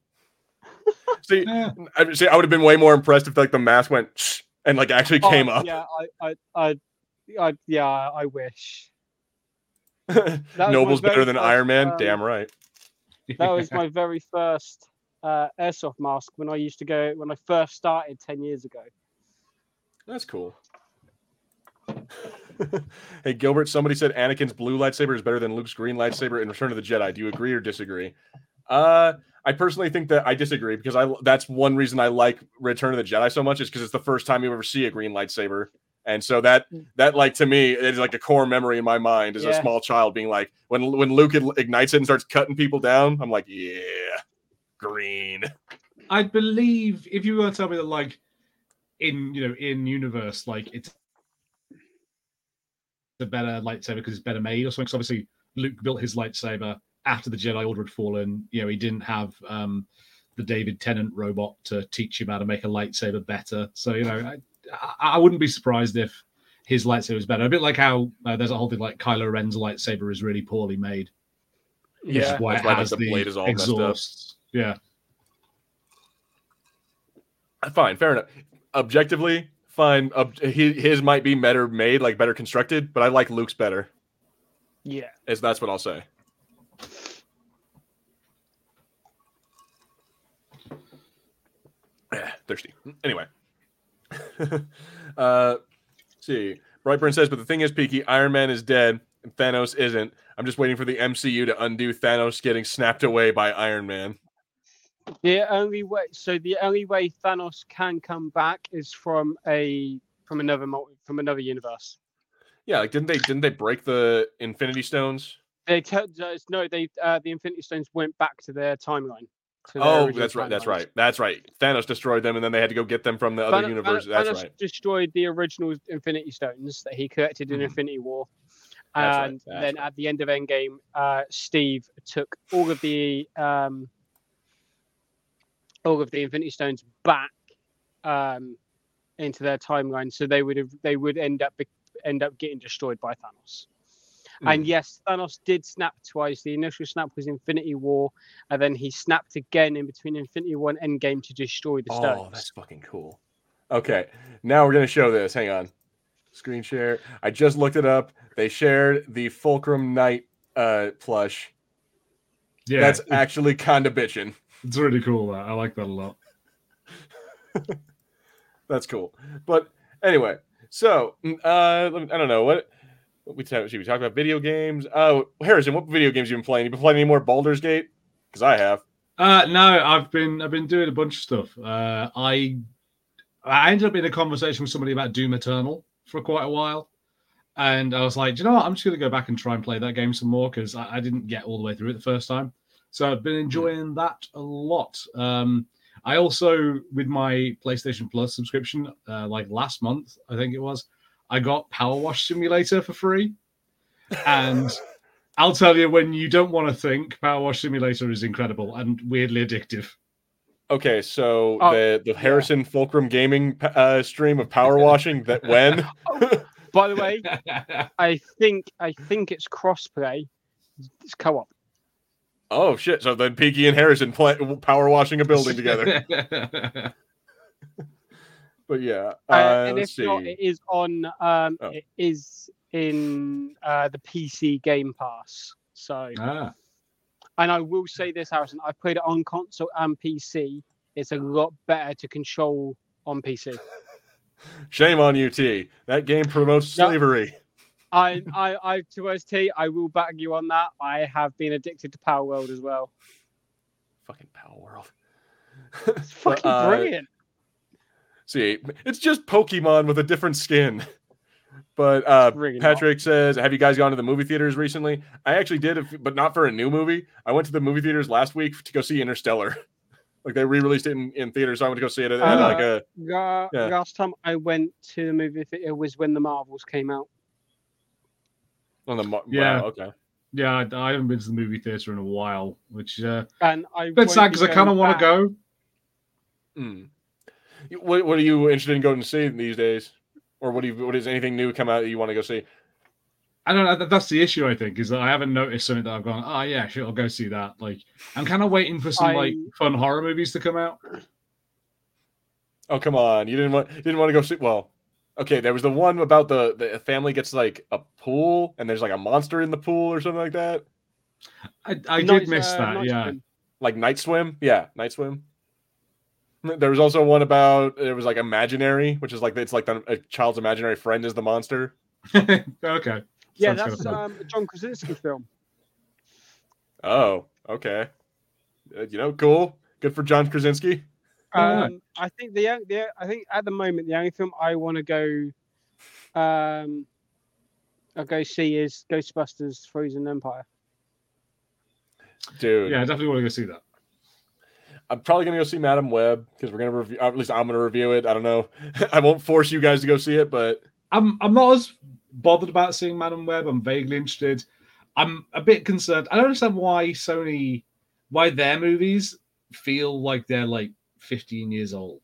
See, Yeah. I see. I would have been way more impressed if like the mask went "Shh," and like actually came Oh, up. Yeah, I, I, I, I, yeah, I wish. Noble's better than first, Iron Man. um, Damn right. That was my very first uh, airsoft mask when I used to go when I first started ten years ago. That's cool. hey Gilbert, somebody said Anakin's blue lightsaber is better than Luke's green lightsaber in Return of the Jedi. Do you agree or disagree? Uh, I personally think that I disagree because I that's one reason I like Return of the Jedi so much is because it's the first time you ever see a green lightsaber, and so that that like to me is like a core memory in my mind as a small child being like when when Luke ignites it and starts cutting people down, I'm like yeah, green. I believe if you were to tell me that like in you know in universe, like it's a better lightsaber because it's better made or something. 'Cause obviously, Luke built his lightsaber after the Jedi Order had fallen. You know, he didn't have um, the David Tennant robot to teach him how to make a lightsaber better. So you know, I, I, I wouldn't be surprised if his lightsaber was better. A bit like how uh, there's a whole thing like Kylo Ren's lightsaber is really poorly made. which is Yeah. why That's it why, like, has the the, blade is all messed up. exhaust. Yeah, Fine, fair enough. Objectively, fine. Ob- he, his might be better made, like better constructed, but I like Luke's better. Yeah. Is that's what I'll say. Yeah, thirsty. Anyway. uh see. Brightburn says, but the thing is, Peaky, Iron Man is dead and Thanos isn't. I'm just waiting for the MCU to undo Thanos getting snapped away by Iron Man. The only way, so the only way Thanos can come back is from a from another multi, from another universe. Yeah, like didn't they didn't they break the Infinity Stones? They tell no, they uh, the Infinity Stones went back to their timeline. Oh, that's right. That's right. That's right. Thanos destroyed them, and then they had to go get them from the other Thanos- universe. That's Thanos right. destroyed the original Infinity Stones that he collected in Mhm. Infinity War. Right, And that's then right. at the end of Endgame, uh, Steve took all of the um, all of the Infinity Stones back um, into their timeline, so they would have they would end up be- end up getting destroyed by Thanos. And Mm. yes, Thanos did snap twice. The initial snap was Infinity War, and then he snapped again in between Infinity War and Endgame to destroy the stones. Oh, that's fucking cool. Okay, now we're gonna show this. Hang on. Screen share. I just looked it up. They shared the Fulcrum Knight uh plush. yeah, That's actually kind of bitching. it's really cool. That I like that a lot. That's cool. But anyway, so mm, uh, I don't know what. We talk, should we talk about video games? Oh, Harrison, what video games you been playing? You been playing any more Baldur's Gate? Because I have. Uh, no, I've been I've been doing a bunch of stuff. Uh, I I ended up in a conversation with somebody about Doom Eternal for quite a while, and I was like, "Do you know what? I'm just going to go back and try and play that game some more because I, I didn't get all the way through it the first time. So I've been enjoying that a lot. Um, I also, with my PlayStation Plus subscription, uh, like last month, I think it was, I got Power Wash Simulator for free, and. I'll tell you, when you don't want to think, Power Wash Simulator is incredible and weirdly addictive. Okay, so Oh, the the Harrison Fulcrum Gaming uh, stream of power washing that when By the way, I think I think it's crossplay. It's co-op. oh shit, so then Peaky and Harrison play, power washing a building together. But yeah, uh, Uh, and if see. not, it is on. Um, Oh. It is in uh, the PC Game Pass. So, ah, and I will say this, Harrison. I played it on console and PC. It's a lot better to control on PC. Shame on you, T. That game promotes No. slavery. I, I, I, to ST, T, I will back you on that. I have been addicted to Palworld as well. Fucking Palworld. It's fucking uh, brilliant. See, it's just Pokemon with a different skin. But uh, It's really not. Patrick says, "Have you guys gone to the movie theaters recently?" I actually did, if- but not for a new movie. I went to the movie theaters last week to go see Interstellar. like they re-released it in, in theaters, so I went to go see it at, at Uh, like a. Yeah. Last time I went to the movie theater was when the Marvels came out. On the mo- Yeah. wow, okay. yeah, I, I haven't been to the movie theater in a while, which uh, And I bit won't sad because I kind of want to go. Hmm. What What are you interested in going to see these days, or what do you? What is anything new come out that you want to go see? I don't know. That's the issue. I think is that I haven't noticed something that I've gone. Oh yeah, sure, I'll go see that. Like I'm kind of waiting for some like fun horror movies to come out. Oh come on, you didn't want you didn't want to go see. Well, okay, there was the one about the the family gets like a pool and there's like a monster in the pool or something like that. I, I Night- did miss uh, that. Yeah, Swim. Like Night Swim, yeah, Night Swim. There was also one about it was like imaginary, which is like it's like the, a child's imaginary friend is the monster. okay. Yeah, Sounds that's um, a John Krasinski film. Oh, okay. Uh, you know, cool. Good for John Krasinski. Um, I think the the I think at the moment the only film I want to go, um, I'll go see is Ghostbusters: Frozen Empire. Dude, yeah, I definitely want to go see that. I'm probably gonna go see Madame Web because we're gonna review. At least I'm gonna review it. I don't know. I won't force you guys to go see it, but I'm I'm not as bothered about seeing Madame Web. I'm vaguely interested. I'm a bit concerned. I don't understand why Sony, why their movies feel like they're like 15 years old.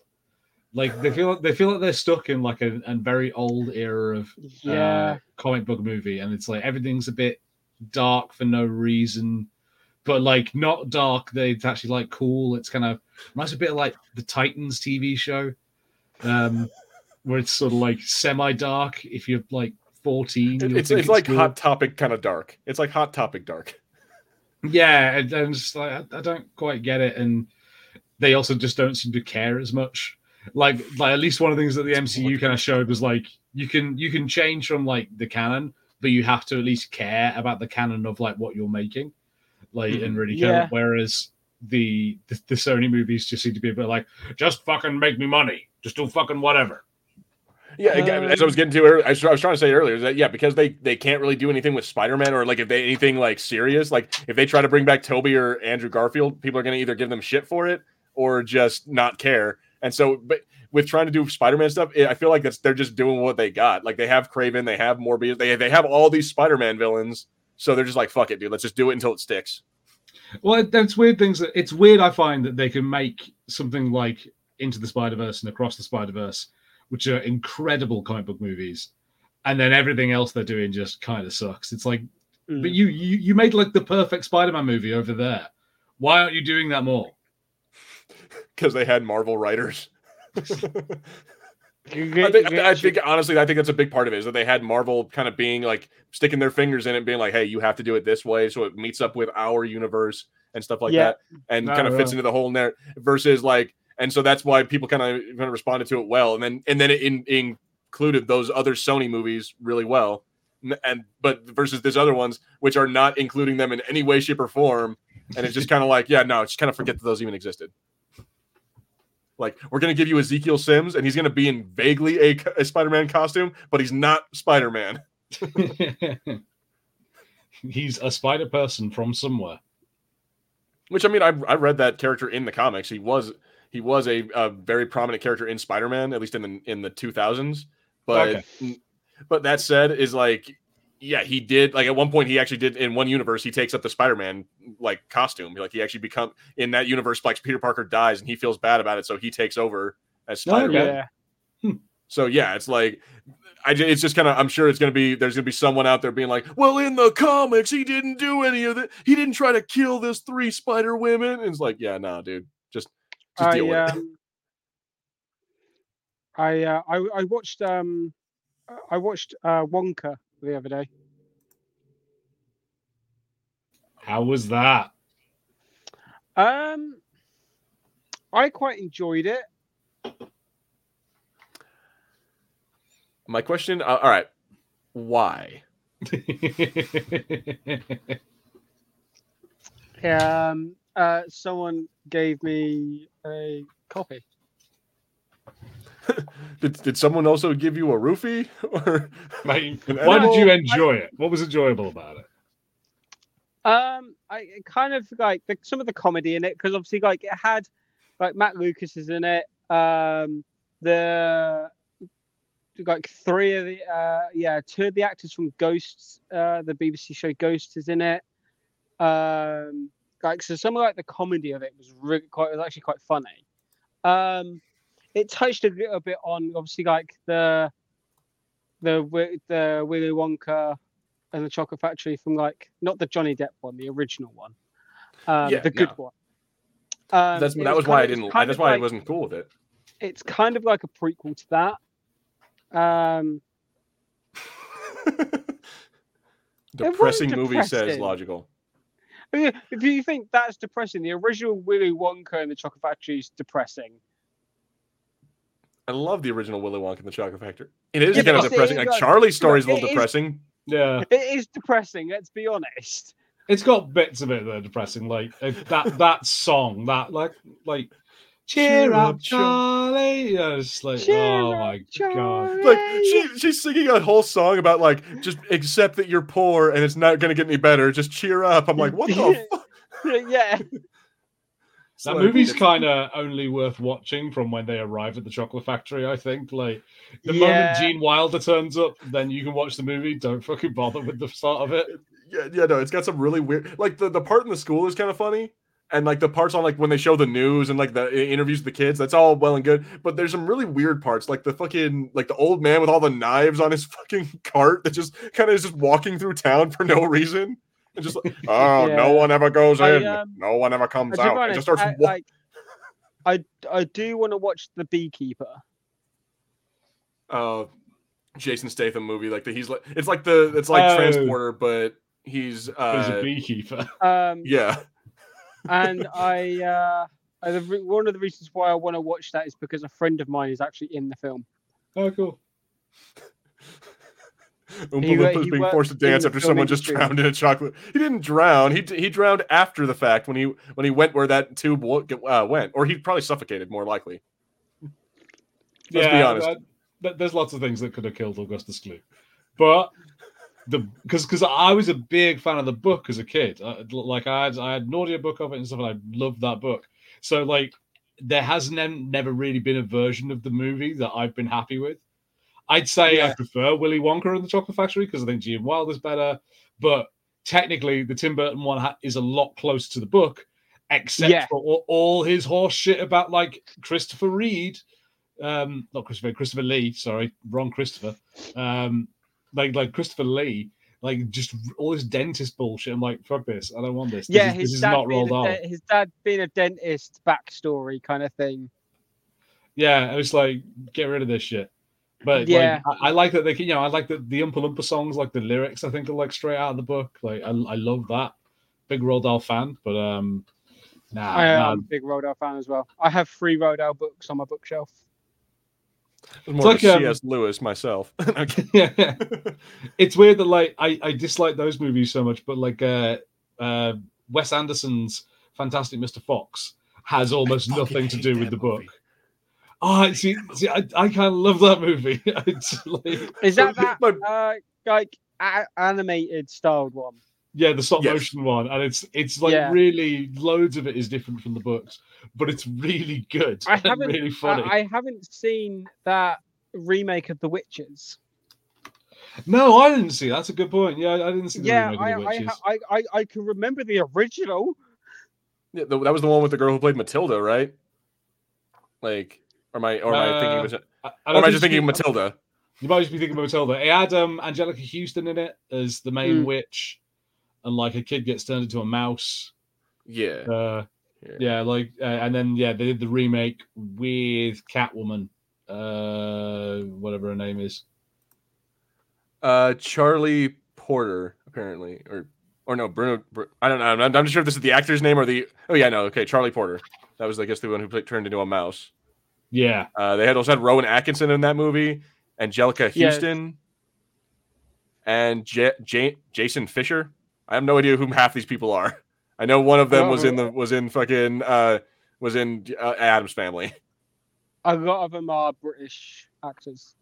Like they feel like they feel like they're stuck in like a, a very old era of Yeah. uh, comic book movie, and it's like everything's a bit dark for no reason, but like not dark. They it's actually like cool. It's kind of reminds a bit of like the Titans TV show, um, where it's sort of like semi dark. If you're like 14, you'll it's it's like cool. Hot Topic kind of dark. It's like Hot Topic dark. Yeah, and I'm just like I, I don't quite get it, and they also just don't seem to care as much. Like, like at least one of the things that the MCU kind of showed was like you can you can change from like the canon, but you have to at least care about the canon of like what you're making, like and really care. Yeah. Whereas the, the the Sony movies just seem to be a bit like just fucking make me money, just do fucking whatever. Yeah, again, as I was getting to earlier, I was, I was trying to say earlier is that yeah, because they they can't really do anything with Spider-Man or like if they anything like serious, like if they try to bring back Tobey or Andrew Garfield, people are going to either give them shit for it or just not care. And so, but with trying to do Spider-Man stuff, it, I feel like that's they're just doing what they got. Like they have Kraven, they have Morbius, they they have all these Spider-Man villains, so they're just like fuck it, dude, let's just do it until it sticks. Well, that's weird things. That it's weird. I find that they can make something like Into the Spider Verse and Across the Spider Verse, which are incredible comic book movies, and then everything else they're doing just kind of sucks. It's like, Mm. but you you you made like the perfect Spider Man movie over there. Why aren't you doing that more? Because they had Marvel writers. You I think, I think honestly, I think that's a big part of it is that they had Marvel kind of being like sticking their fingers in it, being like, "Hey, you have to do it this way," so it meets up with our universe and stuff like Yeah. that, and No, kind of fits into the whole narrative. Versus like, and so that's why people kind of kind of responded to it well, and then and then it in, included those other Sony movies really well, and but versus these other ones which are not including them in any way, shape, or form, and it's just kind of like, yeah, no, just kind of forget that those even existed. Like we're gonna give you Ezekiel Sims, and he's gonna be in vaguely a, a Spider-Man costume, but he's not Spider-Man. He's a spider person from somewhere. Which I mean, I I read that character in the comics. He was he was a, a very prominent character in Spider-Man, at least in the in the two thousands. But but that said, is like yeah, he did like at one point he actually did in one universe he takes up the Spider-Man like costume. Like he actually become in that universe like Peter Parker dies and he feels bad about it, so he takes over as Oh. Spider-Man. yeah. So yeah, it's like I it's just kind of I'm sure it's gonna be there's gonna be someone out there being like, well, in the comics he didn't do any of that. He didn't try to kill this three Spider Women. And it's like, yeah, no, dude, just just I, deal with it. um, I, uh, I I watched um I watched uh Wonka the other day. How was that? Um, I quite enjoyed it. My question, uh, all right, why? Um, uh, someone gave me a copy. Did, did someone also give you a roofie? Or Like, An why did you edible- enjoy it? What was enjoyable about it? Um, I kind of like the, some of the comedy in it because obviously like it had like Matt Lucas is in it. Um, the like three of the uh yeah two of the actors from Ghosts, uh, the BBC show Ghosts is in it. Um, like so some of like the comedy of it was really quite it was actually quite funny. Um, it touched a little bit on obviously like the the the Willy Wonka and the Chocolate Factory from like not the Johnny Depp one, the original one, um, Yeah, the good no. one. Um, that's that was why I didn't. That's of why I wasn't cool with it. It's kind of like a prequel to that. Um, depressing movie says logical. if you think that's depressing, the original Willy Wonka and the Chocolate Factory is depressing. I love the original Willy Wonka and the Chocolate Factory. It is Yeah, kind of depressing. Like like- Charlie's story is a little is- depressing. Yeah, It is depressing. Let's be honest. it's got bits of it that are depressing, like uh, that that song, that like like cheer, Cheer up, up, Charlie. Yeah, it's like Cheer oh up, my god. Like she she's singing a whole song about like just accept that you're poor and it's not gonna get any better. Just cheer up. I'm like, what the fuck? yeah. That like- movie's kind of only worth watching from when they arrive at the chocolate factory. I think, like the Yeah. moment Gene Wilder turns up, then you can watch the movie. Don't fucking bother with the start of it. Yeah, yeah, no, it's got some really weird. Like the the part in the school is kind of funny, and like the parts on like when they show the news and like the interviews with the kids. That's all well and good, but there's some really weird parts, like the fucking like the old man with all the knives on his fucking cart that just kind of is just walking through town for no reason. And just like, oh, Yeah. no one ever goes I, in, um, no one ever comes to be out. It just starts. I, wa- like, I I do want to watch the Beekeeper. uh, Jason Statham movie, like the he's like it's like the it's like Oh. transporter, but he's He's uh a beekeeper. Um, yeah. and I uh, uh, one of the reasons why I want to watch that is because a friend of mine is actually in the film. Oh, cool. Oompa He wo- Loompas he being forced to dance after someone just drowned in a chocolate. He didn't drown. He he drowned after the fact when he when he went where that tube uh, went, or he probably suffocated more likely. Let's be honest. that- that- there's lots of things that could have killed Augustus Gloop, but the because because I was a big fan of the book as a kid. Uh, like I had I had an audio book of it and stuff, and I loved that book. So like there has ne- never really been a version of the movie that I've been happy with. I'd say I prefer Willy Wonka and the Chocolate Factory because I think Gene Wilder's better, but technically the Tim Burton one is a lot closer to the book, except Yeah. for all, all his horse shit about like Christopher Reed, um, not Christopher, Christopher Lee, sorry, wrong Christopher, um, like like Christopher Lee, like just all this dentist bullshit. I'm like, fuck this, I don't want this. This yeah, is, his this is dad not being rolled on. de- his dad being a dentist backstory kind of thing. Yeah, it was like get rid of this shit. But Yeah. like, I, I like that they can, you know, I like that the Oompa Loompa songs, like the lyrics, I think are like straight out of the book. Like I, I love that. Big Roald Dahl fan, but um, nah, I am nah. a big Roald Dahl fan as well. I have three Roald Dahl books on my bookshelf. I'm more like, um, C.S. Lewis myself. Okay. yeah, it's weird that like I, I dislike those movies so much, but like uh, uh, Wes Anderson's Fantastic Mr. Fox has almost nothing to do with the book. Movie. Oh, see, see I, I kind of love that movie. like, Is that that My- uh, like a- animated styled one? yeah, the stop Yes. motion one, and it's it's like Yeah. really loads of it is different from the books, but it's really good. I and haven't- really funny. I, I haven't seen that remake of The Witches. No, I didn't see. That's a good point. Yeah, I didn't see the Yeah, remake I of the I, Witches. ha- I I I can remember the original. Yeah, that was the one with the girl who played Matilda, right? Like, or am I, or am I thinking? Uh, Of, a- I, I or don't am I think just thinking of Matilda? You might just be thinking of Matilda. It had um, Anjelica Huston in it as the main Mm. witch, and like a kid gets turned into a mouse. Yeah. Uh, Yeah. yeah, like, uh, and then yeah, they did the remake with Catwoman, uh, whatever her name is. Uh, Charlie Porter, apparently, or or no, Bruno. Br- I don't know. I'm, I'm not sure if this is the actor's name or the. Oh yeah, no. Okay, Charlie Porter. That was, I guess, the one who played, turned into a mouse. Yeah, Uh, they had also had Rowan Atkinson in that movie, Anjelica Yeah. Huston, and J- J- Jasen Fisher. I have no idea who half these people are. I know one of them was in the was in fucking uh was in uh, Addams Family. A lot of them are British actors.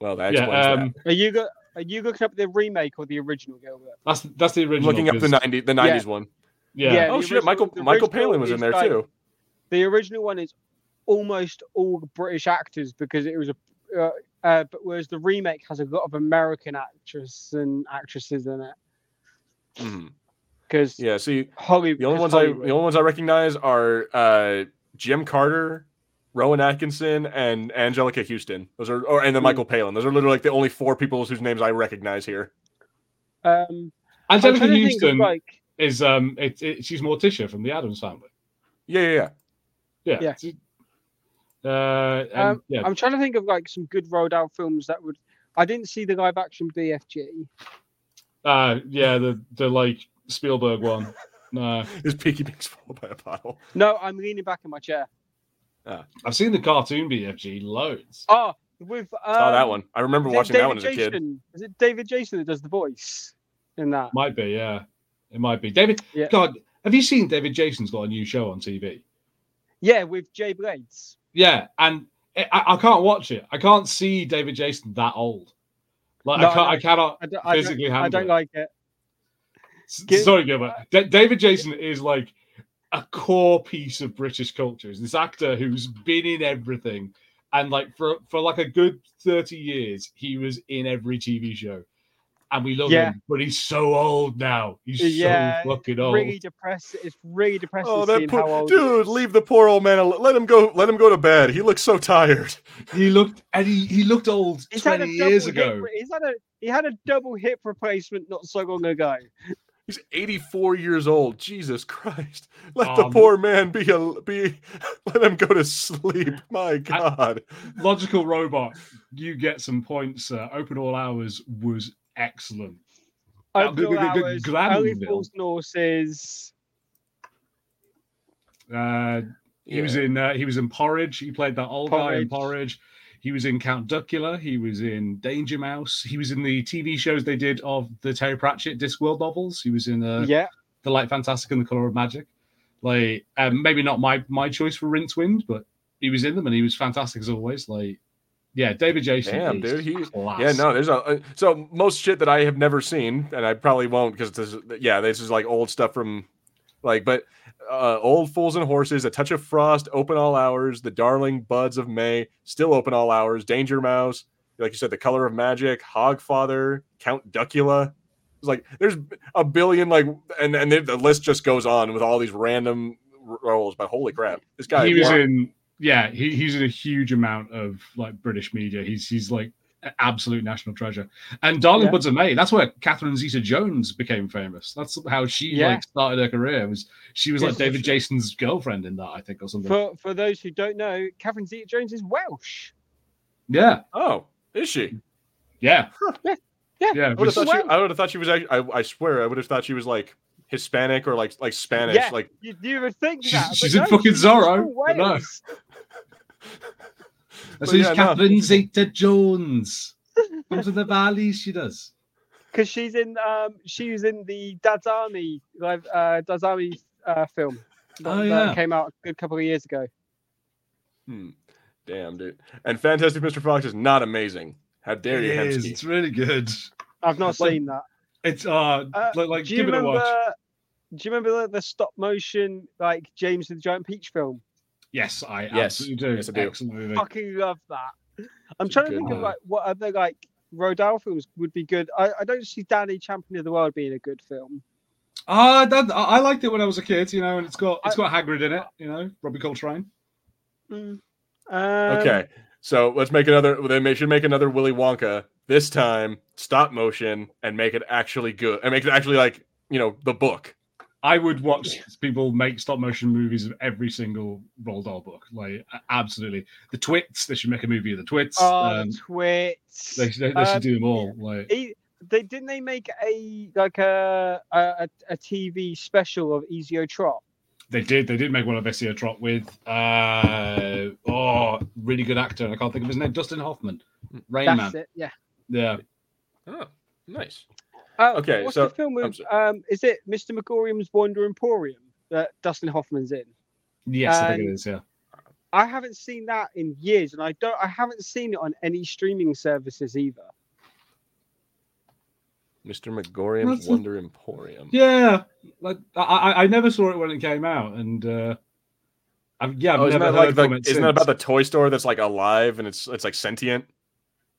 Well, that yeah. explains Um, Are you go- Are you looking up the remake or the original, Gilbert? that's that's the that. original. Looking up the ninety the nineties one. Yeah, Yeah. Oh shit, Michael original- the Michael Palin was in there like- too. The original one is almost all British actors because it was a. Uh, uh, but whereas the remake has a lot of American actors and actresses in it Mhm. because Yeah, see, Hollywood. the only ones I the only ones I recognize are uh Jim Carter, Rowan Atkinson, and Anjelica Huston. Those are, or and then Hmm. Michael Palin. Those are literally like the only four people whose names I recognize here. Um, Anjelica trying to think of, Huston like is um, it, it, she's Morticia from the Addams Family. Yeah, yeah, yeah. Yeah. Yeah. She- Uh, and, Um, yeah, I'm trying to think of like some good Roald Dahl films that would. I didn't see the live action BFG. uh, yeah, the the like Spielberg one. No, His Peaky being swallowed by a bottle. No, I'm leaning back in my chair. I've seen the cartoon BFG loads. Oh, with um, oh, that one. I remember is it watching that one as a David kid. Is it David Jason that does the voice in that? Might be, yeah, it might be. David, Yeah. God, have you seen David Jason's got a new show on TV? Yeah, with Jay Blades. Yeah, and I, I I can't watch it. I can't see David Jason that old. Like No, I can't, no. I cannot I don't, I physically don't, I don't it. like it. Sorry, Gilbert. Da- David Jason is like a core piece of British culture. Is this actor who's been in everything, and like for for like a good thirty years, he was in every TV show, and we love Yeah. him. But he's so old now. He's Yeah, so fucking old. Really depressing. It's really depressing Oh, seeing that how poor old. dude! Leave the poor old man. al- Let him go. Let him go to bed. He looks so tired. He looked and he, he looked old He's had a twenty years ago. re- He's had a he had a double hip replacement not so long ago. He's 84 years old. Jesus Christ! Let the Um, poor man be a be. Let him go to sleep. My God. Logical robot, you get some points. Uh, Open all hours was excellent. Uh, Open g- all g- g- hours, Only. Fools and Uh, he was in uh, he was in Porridge. He played that old guy in Porridge. Porridge. He was in Count Duckula. He was in Danger Mouse. He was in the TV shows they did of the Terry Pratchett Discworld novels. He was in uh, yeah, The Light Fantastic and The Color of Magic. Like, um, maybe not my my choice for Rincewind, but he was in them and he was fantastic as always. Like, yeah, David Jason. Damn, dude, he- class. Yeah, no, there's a uh, so most shit that I have never seen, and I probably won't because this, is- yeah, this is like old stuff from, like, but uh, old fools and horses, a touch of frost, open all hours, the darling buds of May, still open all hours, Danger Mouse, like you said, the color of magic, Hogfather, Count Duckula. It's like there's a billion like, and and the the list just goes on with all these random roles. But holy crap, this guy he was wow. in yeah he, he's in a huge amount of like british media he's he's like an absolute national treasure and darling Yeah. buds of may that's where catherine zeta jones became famous that's how she Yeah. like started her career was she was like david jason's girlfriend in that i think or something for for those who don't know, Catherine Zeta-Jones is Welsh. yeah Oh, is she? yeah Yeah, yeah yeah. I would have thought she. I would have thought she was. I, I swear, I would have thought she was like Hispanic or like like Spanish. Yeah. Like You, you would think She's- that. but she's in fucking she's Zorro, from no. Wales. that's But who's yeah, no. catherine zeta jones comes in the valleys she does because she's in um she was in the Dad's Army live uh Dad's Army uh film that, Oh, that came out a good couple of years ago. hmm, damn, dude. And Fantastic Mr. Fox is not amazing. How dare you, it is. Hemsky? it's really good I've not Like, seen that. it's uh, Uh, like, like Do you give it a remember? watch Do you remember the, the stop motion like James and the Giant Peach film? Yes i Yes. absolutely do Yes, I do. excellent movie Fucking love that. I'm It's trying to good think of like what other like Roald Dahl films would be good. I, I don't see Danny Champion of the World being a good film. Ah, that, I I liked it when I was a kid, you know, and it's got it's got Hagrid in it, you know, Robbie Coltrane. Mm. Um, Okay, so let's make another. They may, should make another Willy Wonka this time, stop motion, and make it actually good, and make it actually like you know the book. I would watch people make stop motion movies of every single Roald Dahl book, like absolutely. The Twits, they should make a movie of the Twits. Oh, um, twits. they, should- they, should Um, do them all. Like, he, they didn't they make a like a a, a- a TV special of Esio Trot. they did, they did make one of Esio Trot with uh oh, really good actor. I can't think of his name. Dustin Hoffman, Rain That's Man. it. Yeah. Yeah, Oh, nice. Uh, Okay, What's so- the film with? Um, is it Mr. Magorium's Wonder Emporium that Dustin Hoffman's in? yes, I think it Um. Yeah, I haven't seen that in years, and I don't. I haven't seen it on any streaming services either. Mr. Magorium's That's a- Wonder Emporium. yeah. Like I, I, I never saw it when it came out, and uh, I've, yeah, I've Oh, isn't never that heard like the, from it isn't that about the toy store that's like alive and it's it's like sentient?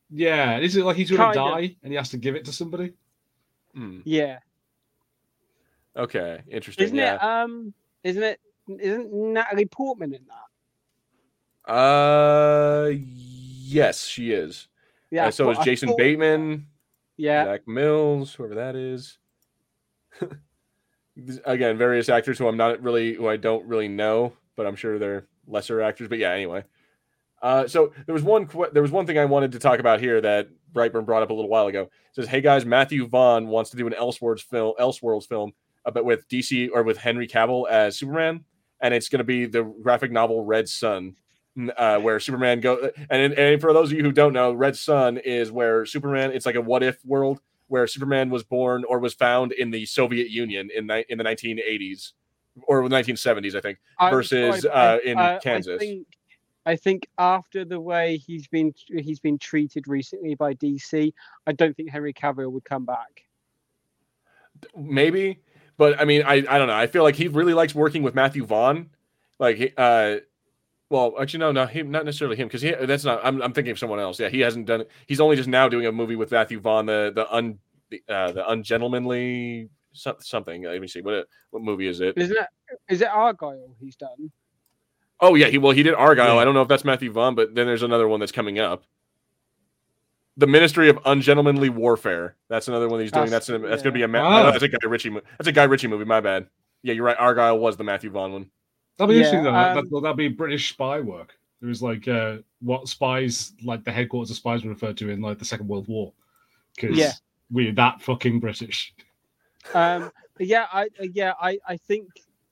Yeah, is it like he's going to Kinda. die and he has to give it to somebody? Hmm, Yeah, Okay, interesting. isn't yeah. it? Um, isn't it? Isn't Natalie Portman in that? Uh, yes, she is. Yeah. Uh, so is Jason thought- Bateman, Yeah. Zach Mills, whoever that is. Again, various actors who I'm not really, who I don't really know, but I'm sure they're lesser actors. But yeah, anyway. Uh, so there was one, que- there was one thing I wanted to talk about here that Brightburn brought up a little while ago. It says, "Hey guys, Matthew Vaughn wants to do an Elseworlds film, Elseworlds film, but with DC or with Henry Cavill as Superman, and it's going to be the graphic novel Red Sun." uh, where Superman go and, and for those of you who don't know, Red Sun is where Superman. It's like a what if world where Superman was born or was found in the Soviet Union in ni- in the 1980s or 1970s, I think. Versus, uh, in I- Kansas. I think, I think after the way he's been he's been treated recently by DC, I don't think Henry Cavill would come back. Maybe, but I mean, I I don't know. I feel like he really likes working with Matthew Vaughn. Like, uh, well, actually, no, no, him, not necessarily him, because he that's not. I'm I'm thinking of someone else. Yeah, he hasn't done. He's only just now doing a movie with Matthew Vaughn, the the un the, uh, the ungentlemanly something. Let me see what what movie is it? Isn't it? Is it Argylle he's done? Oh yeah, he well he did Argylle. Yeah. I don't know if that's Matthew Vaughn, but then there's another one that's coming up. The Ministry of Ungentlemanly Warfare. That's another one he's doing. That's- That's that's gonna be a Ma- Wow. oh, that's a Guy Ritchie. mo- That's a Guy Ritchie movie. My bad. Yeah, you're right. Argylle was the Matthew Vaughn one. That'll be Yeah, interesting though. Um, that, that'll be British spy work. There was like uh, what spies, like the headquarters of spies, were referred to in like the Second World War. Because Yeah. we're that fucking British. Um, yeah, I uh, yeah, I I think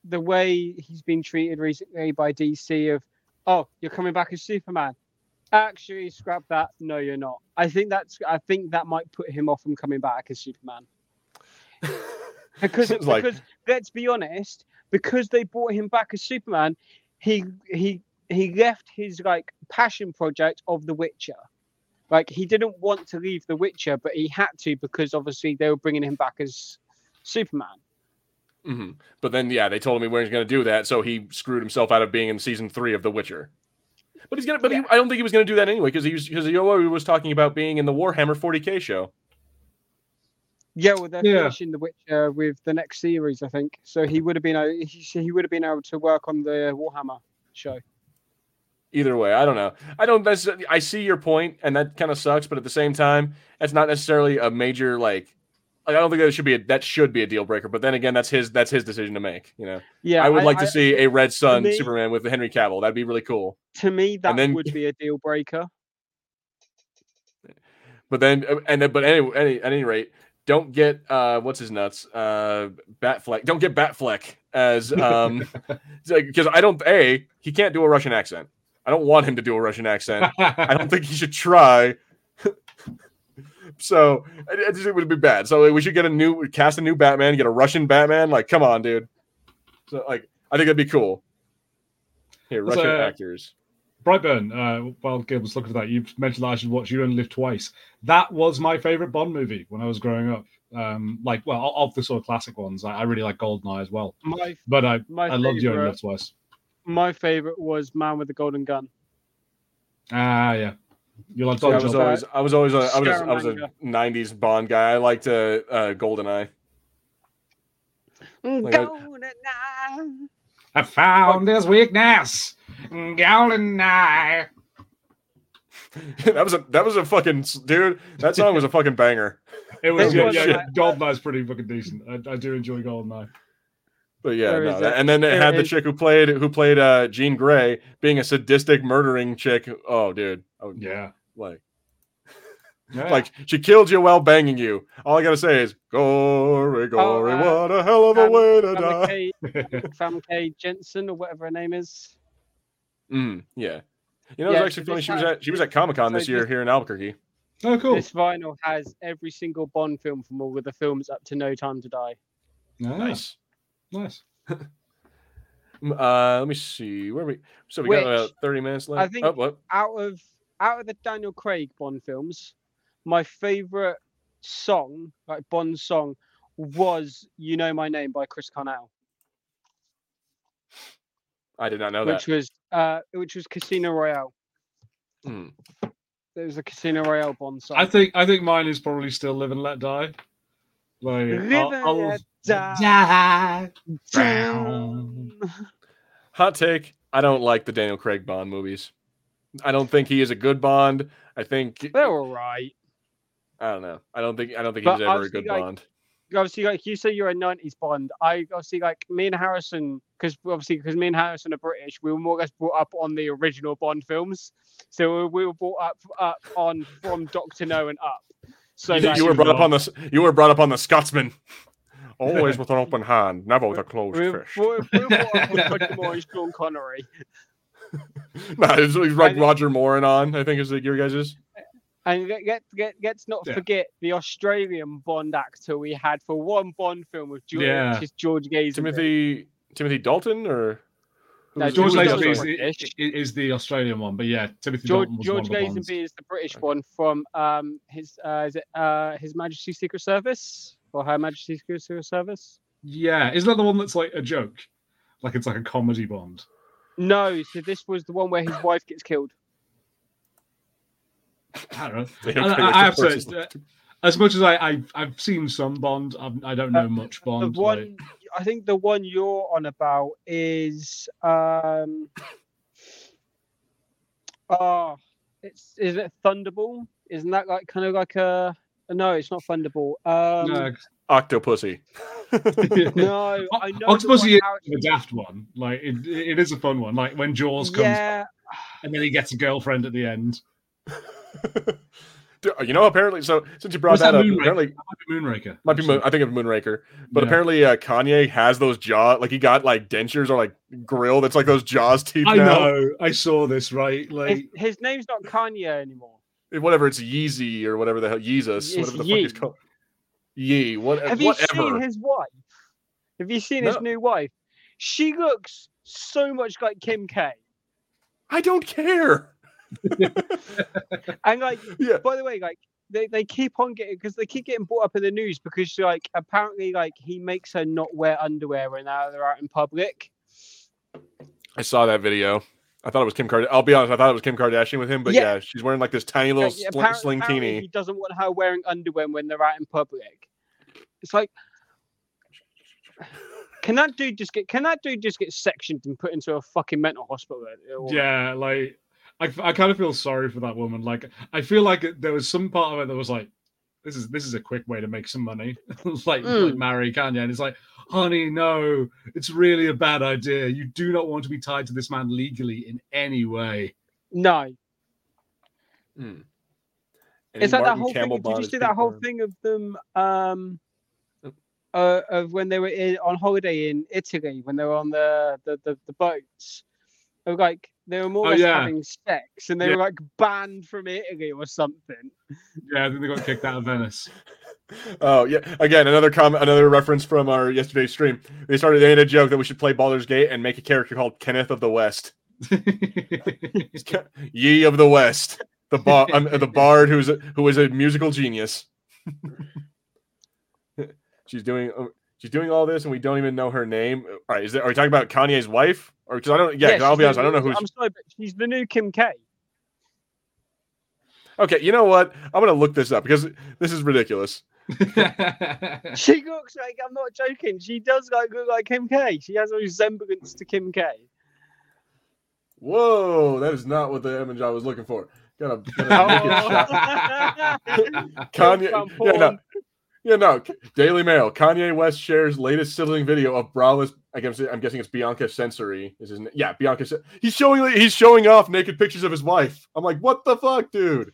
the way he's been treated recently by DC of, oh, you're coming back as Superman. Actually, scrap that. No, you're not. I think that's. I think that might put him off from coming back as Superman. Because It's like- because let's be honest, because they brought him back as Superman, he he he left his like passion project of The Witcher. Like he didn't want to leave The Witcher, but he had to because obviously they were bringing him back as Superman. Hmm But then, yeah, they told him he wasn't going to do that, so he screwed himself out of being in season three of The Witcher. But he's gonna. But he, I don't think he was going to do that anyway, because he was because he was talking about being in the Warhammer 40k show. Yeah, well, they're Yeah. finishing The Witcher with the next series, I think. So he would have been a- he, he would have been able to work on the Warhammer show. Either way, I don't know. I don't. necessarily I see your point, and that kind of sucks. But at the same time, that's not necessarily a major like. Like, I don't think that should be a, that should be a deal breaker. But then again, that's his that's his decision to make. You know, Yeah, I would like to I- see a Red Sun me- Superman with Henry Cavill. That'd be really cool. To me, that then- would be a deal breaker. But then, uh, and then, but any, any at any rate, don't get uh, what's his nuts, uh, Batfleck. Don't get Batfleck as um, because I don't a he can't do a Russian accent. I don't want him to do a Russian accent. I don't think he should try. So I, I just it would be bad. So we should get a new cast a new Batman, get a Russian Batman. Like, come on, dude. So like, I think that'd be cool. Here, That's Russian a- actors. Brightburn, uh, while Gil was looking for that, you mentioned that I should watch You Only Live Twice. That was my favorite Bond movie when I was growing up. Um, like, well, of the sort of classic ones, I, I really like Goldeneye as well. My But I, my I loved You Only Live Twice. my favorite was Man with the Golden Gun. Ah, yeah. You like See, I Dodge was Job? always, I was always, a, I was, I was a '90s Bond guy. I liked uh, uh, Goldeneye. Like I- Goldeneye. I found his weakness. Goldeneye. that was a, that was a fucking dude. That song was a fucking banger. It was, It yeah, was yeah, like- Goldeneye's pretty fucking decent. I, I do enjoy Goldeneye. But yeah, no, that- and then it there had the is- chick who played who played uh Jean Grey being a sadistic murdering chick. Oh, dude, oh, Yeah. like yeah. like she killed you while banging you. All I gotta say is gory, gory, uh, what a hell of a Fam- way to die. Famke, Famke Janssen or whatever her name is. Mm, yeah, you know, Yeah, it's actually so funny. She was at she was at Comic Con so this year this- here in Albuquerque. oh, cool. This vinyl has every single Bond film from all of the films up to No Time to Die. Nice. Nice. Uh, let me see. Where we? So we got about thirty minutes left. I think- oh, what? Out of out of the Daniel Craig Bond films, my favorite song, like Bond song, was "You Know My Name" by Chris Cornell, I did not know which that. Which was uh, which was Casino Royale. Mm. There was a Casino Royale Bond song. I think I think mine is probably still Live and Let Die. Like Live I'll- I'll- Die. Die. Down. Hot take: I don't like the Daniel Craig Bond movies. I don't think he is a good Bond. I think They're all right. I don't know. I don't think I don't think But he ever a good like, Bond. obviously like you say you're a 90s bond i obviously like me and harrison because obviously because me and harrison are british we were more or less brought up on the original bond films so we- we were brought up up on from doctor no and up so You, you were brought up on the you were brought up on the Scotsman. Always with an open hand, never with a closed we were, fist. we were, we were brought up on Roger Moore and Sean Connery nah, it's, it's like And- Roger Moore and on. I think is like your guys's. and get get get let's not Yeah. forget the australian bond actor we had for one bond film with george, Yeah. which is george Lazenby. Timothy Timothy Dalton or who No, was- George who Lazenby Lazenby is, other one? was the- is the Australian one, but yeah, Timothy George, Dalton was George one of the Bonds. Lazenby is the British one from um his uh is it uh His Majesty's Secret Service or Her Majesty's Secret Service? Yeah, isn't that the one that's like a joke? Like it's like a comedy Bond. No, so this was the one where his wife gets killed. I don't know. I, I- I have to, horse is uh, left. as much as I, I I've seen some Bond, I've, I don't know much Bond. The one, like- I think the one you're on about is um. Oh, it's is it Thunderball? Isn't that like kind of like a? No, it's not Thunderball. Um, no, Octopussy. no, I know. Octopussy one is how the daft one. Like it, it is a fun one. Like when Jaws comes yeah, and then he gets a girlfriend at the end. Dude, you know, apparently, so since you brought Was that, that up, Moonraker? apparently Moonraker. might be Moon, I think of Moonraker, but Yeah. apparently uh, Kanye has those jaw like he got like dentures or like grill that's like those jaws teeth. I now. know. I saw this right. Like his name's not Kanye anymore. whatever it's Yeezy or whatever the hell Yeezus, It's whatever the fuck Yee. he's called. Yee, what, Have you whatever. seen his wife? Have you seen his new wife? She looks so much like Kim K. I don't care. And like, Yeah, by the way, like they, they keep on getting because they keep getting brought up in the news because like apparently like he makes her not wear underwear when they're they're out in public. I saw that video. I thought it was Kim Kardashian. I'll be honest, I thought it was Kim Kardashian with him, but yeah, Yeah. she's wearing like this tiny little Like, sl- apparent- sling apparently teeny. He doesn't want her wearing underwear when they're out in public. It's like, can that dude just get? Can that dude just get sectioned and put into a fucking mental hospital? or- yeah, like I, I kind of feel sorry for that woman. Like I feel like there was some part of it that was like, this is this is a quick way to make some money. like, like Mm. marry Kanye, and it's like, honey, no, it's really a bad idea. You do not want to be tied to this man legally in any way. No, Hmm. it's like that Martin whole Campbell thing. Did you see that whole thing of them? Um, uh, of when they were in, on holiday in Italy when they were on the the, the, the boats. They were like they were more or Oh, yeah. having sex, and they Yeah. were like banned from Italy or something. Yeah, I think they got kicked out of Venice. Oh yeah, again another comment, another reference from our yesterday's stream. They started they made a joke that we should play Baldur's Gate and make a character called Kenneth of the West, Ye of the West, the bar, um, the bard who's a, who is a musical genius. she's doing uh, she's doing all this and we don't even know her name. All right, is that are we talking about Kanye's wife or because I don't? Yeah, 'cause I'll be honest, the I don't know new- who's. I'm sorry, but she's the new Kim K. Okay, you know what? I'm gonna look this up because this is ridiculous. She looks like I'm not joking. She does like look like Kim K. She has a resemblance to Kim K. Whoa, that is not what the image I was looking for. Gotta, gotta make. Kanye, yeah, no, porn. Yeah, no. Daily Mail. Kanye West shares latest sizzling video of braless. I guess I'm guessing it's Bianca Censori. Is his name? yeah, Bianca. He's showing he's showing off naked pictures of his wife. I'm like, what the fuck, dude?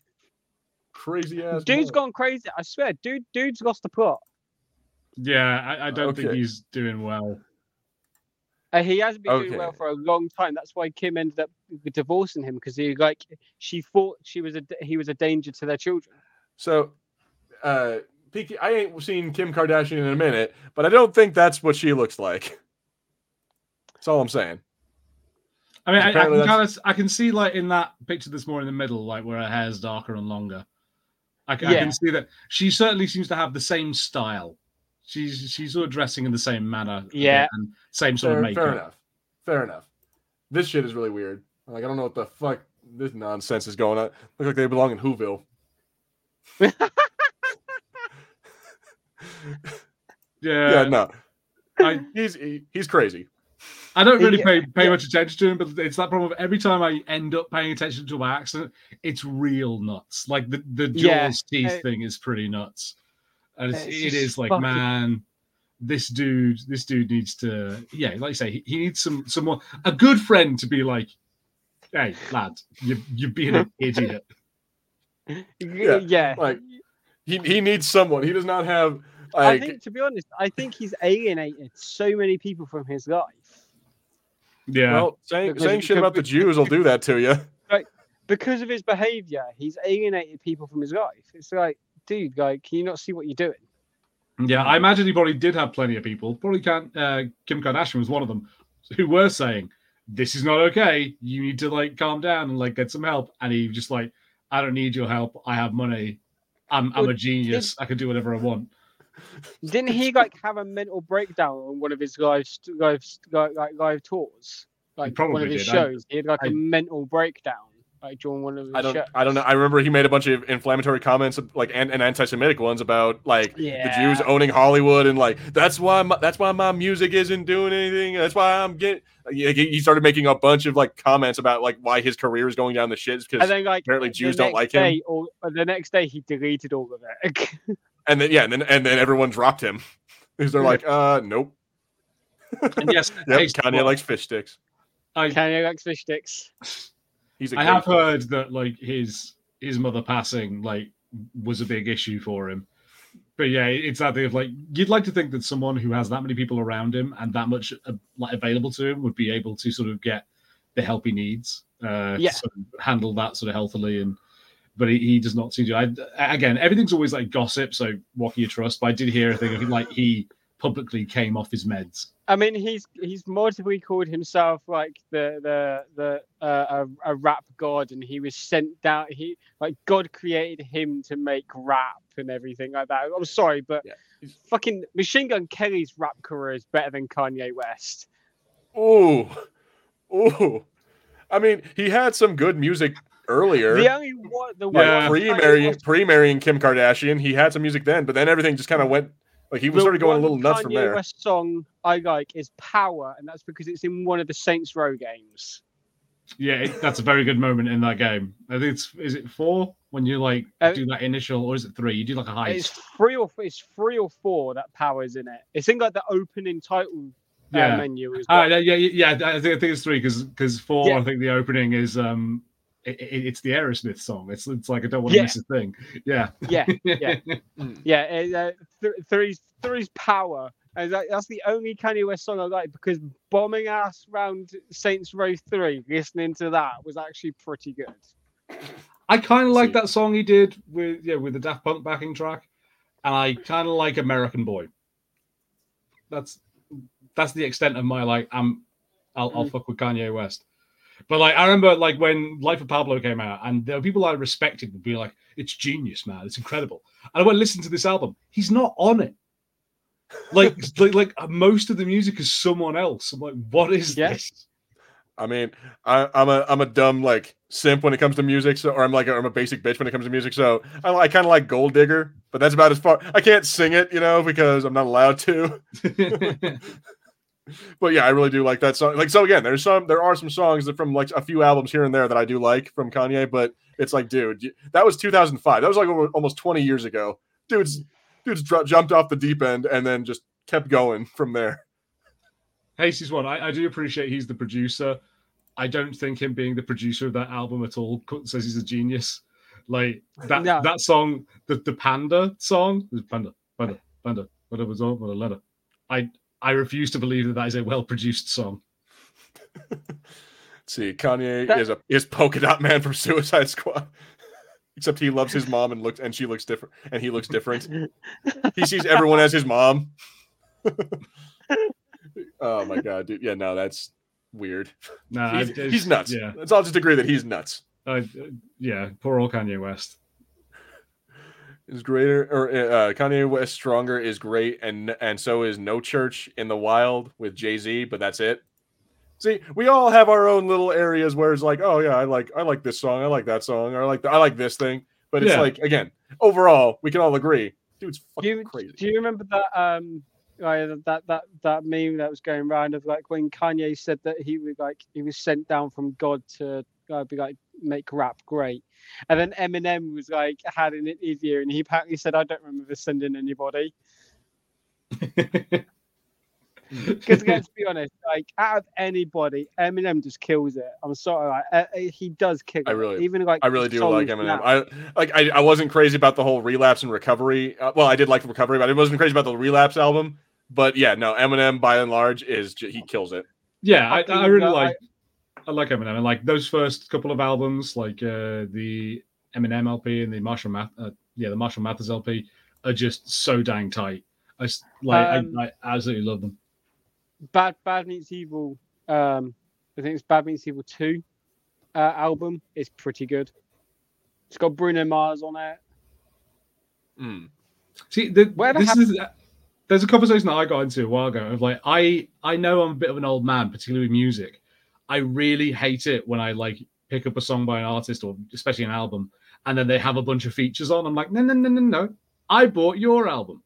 Crazy ass. Dude's mug. gone crazy. I swear, dude, dude's lost the plot. yeah, I, I don't think he's doing well. Uh, he hasn't been doing well for a long time. That's why Kim ended up divorcing him because he like she thought she was a he was a danger to their children. So, uh, Peaky, I ain't seen Kim Kardashian in a minute, but I don't think that's what she looks like. That's all I'm saying. I mean, I, I can kind of, I can see like in that picture that's more in the middle, like where her hair's darker and longer. I, Yeah. can see that she certainly seems to have the same style. She's she's sort of dressing in the same manner, Yeah. and same sort Fair, of makeup. fair enough. Fair enough. This shit is really weird. Like I don't know what the fuck this nonsense is going on. Look like they belong in Whoville. Yeah, yeah, no, I, he's he, he's crazy. I don't really Yeah, pay pay yeah. much attention to him, but it's that problem. Of every time I end up paying attention to by accident, it's real nuts. Like the the Jaws Yeah, teeth thing is pretty nuts, and it's, it's it just is like, fucking- man, this dude, this dude needs to, yeah, like you say, he, he needs some someone, a good friend to be like, hey, lad, you you're being an idiot. Yeah, yeah. like, He he needs someone. He does not have I think, to be honest, I think he's alienated so many people from his life Yeah, well saying Because saying shit about the Jews will do that to you. Like, because of his behavior. He's alienated people from his life. It's like, dude, like, can you not see what you're doing? yeah. I imagine he probably did have plenty of people. Probably can't. Uh, Kim Kardashian was one of them who were saying, "This is not okay. You need to like calm down and like get some help." And he just like, "I don't need your help. I have money. I'm I'm a genius. I can do whatever I want." Didn't he like have a mental breakdown on one of his live live like like live tours? Like one probably of his did. I- shows, he had like a I- mental breakdown like during one of his I don't shows. I don't know. I remember he made a bunch of inflammatory comments like and, and anti-Semitic ones about like the Jews owning Hollywood and like that's why my, that's why my music isn't doing anything. That's why I'm getting. He he started making a bunch of like comments about like why his career is going down the shits because then like apparently Jews don't like him. day, Or, or the next day, he deleted all of it. and then yeah and then and then everyone dropped him because they're like uh nope. And yes, Yep, Kanye likes fish sticks. I, Kanye likes fish sticks. He's a I have heard that like his his mother passing like was a big issue for him. But yeah, it's that thing of like you'd like to think that someone who has that many people around him and that much uh, like available to him would be able to sort of get the help he needs. Uh, to Yeah. sort of handle that sort of healthily and. But he, he does not seem to. I, again, everything's always like gossip. So what can you trust? But I did hear a thing of like he publicly came off his meds. I mean, he's he's multiply called himself like the the the uh, a, a rap god, and he was sent down. He like God created him to make rap and everything like that. I'm sorry, but Yeah, fucking Machine Gun Kelly's rap career is better than Kanye West. Oh, oh. I mean, he had some good music earlier. The only one, the Yeah. pre marrying pre marrying Kim Kardashian, he had some music then, but then everything just kind of went like he was the started going a little nuts Kanye from there. West song I like is Power, and that's because it's in one of the Saints Row games. Yeah, it, that's a very good moment in that game. I think it's is it four when you like Uh, do that initial, or is it three? You do like a heist. It's three or it's three or four that Power's in it. It's in like the opening title uh, Yeah. menu as Ah, well. yeah, yeah, yeah. I think I think it's three because because four. Yeah. I think the opening is um, it, it- it's the Aerosmith song. It's it's like I don't want to Yeah. miss a thing. Yeah, yeah, yeah, yeah. it, uh, th- three's three's Power. And that, that's the only Kanye West song I like because bombing ass round Saints Row three, listening to that was actually pretty good. I kind of like that song he did with yeah with the Daft Punk backing track, and I kind of like American Boy. That's that's the extent of my like. I'm I'll, I'll Mm. fuck with Kanye West. But like I remember like when Life of Pablo came out, and there were people I respected would be like, "It's genius, man! It's incredible." And I went listen to this album. He's not on it. Like like like uh, most of the music is someone else. I'm like, what is Yeah. this? I mean, I, I'm a I'm a dumb like simp when it comes to music, so or I'm like a, I'm a basic bitch when it comes to music. So I, I kind of like Gold Digger, but that's about as far. I can't sing it, you know, because I'm not allowed to. But yeah, I really do like that song. Like so again, there's some there are some songs that from like a few albums here and there that I do like from Kanye, but it's like, dude, that was 2005. That was like over, almost 20 years ago. Dude's mm-hmm. dude's dr- jumped off the deep end and then just kept going from there. Hasey's one. I, I do appreciate he's the producer. I don't think him being the producer of that album at all says he's a genius. Like that No. that song, the the Panda song, the Panda, Panda, Panda, whatever was on, what a letter. I I refuse to believe that that is a well produced song. Let's see, Kanye That- is a is polka dot man from Suicide Squad. Except he loves his mom and looks and she looks different and he looks different. he sees everyone as his mom. oh my god, dude. Yeah, no, that's weird. Nah, he's, I- he's nuts. Yeah, Let's all just agree that he's nuts. Uh, yeah. Poor old Kanye West. Is greater or uh, Kanye West stronger is great, and and so is No Church in the Wild with Jay Z, but that's it. See, we all have our own little areas where it's like, oh yeah, I like I like this song, I like that song, or I like I like this thing. But it's Yeah. like again, overall, we can all agree, dude's Do fucking you, crazy. do you remember that um like, that that that meme that was going around of like when Kanye said that he was like he was sent down from God to uh, be like make rap great, and then Eminem was like had an interview and he apparently said I don't remember sending anybody because let's be honest like out of anybody Eminem just kills it. I'm sorry, like, uh, uh, he does kill I it. really- even like I really do like Eminem. now. I like I, I wasn't crazy about the whole relapse and recovery. Uh, well, I did like the recovery, but I wasn't crazy about the relapse album. But yeah, no, Eminem by and large is he kills it. Yeah, I, I Fucking, really like I like Eminem. And like those first couple of albums, like uh, the Eminem LP and the Marshall Math, uh, yeah, the Marshall Mathers LP, are just so dang tight. I s- like, Um, I, I absolutely love them. Bad Bad Meets Evil. Um, I think it's Bad Meets Evil two uh, album. is pretty good. It's got Bruno Mars on it. Mm. See, the, Whatever this happened- is there's a conversation that I got into a while ago of like I I know I'm a bit of an old man, particularly with music. I really hate it when I like pick up a song by an artist or especially an album, and then they have a bunch of features on. I'm like, no, no, no, no, no. I bought your album.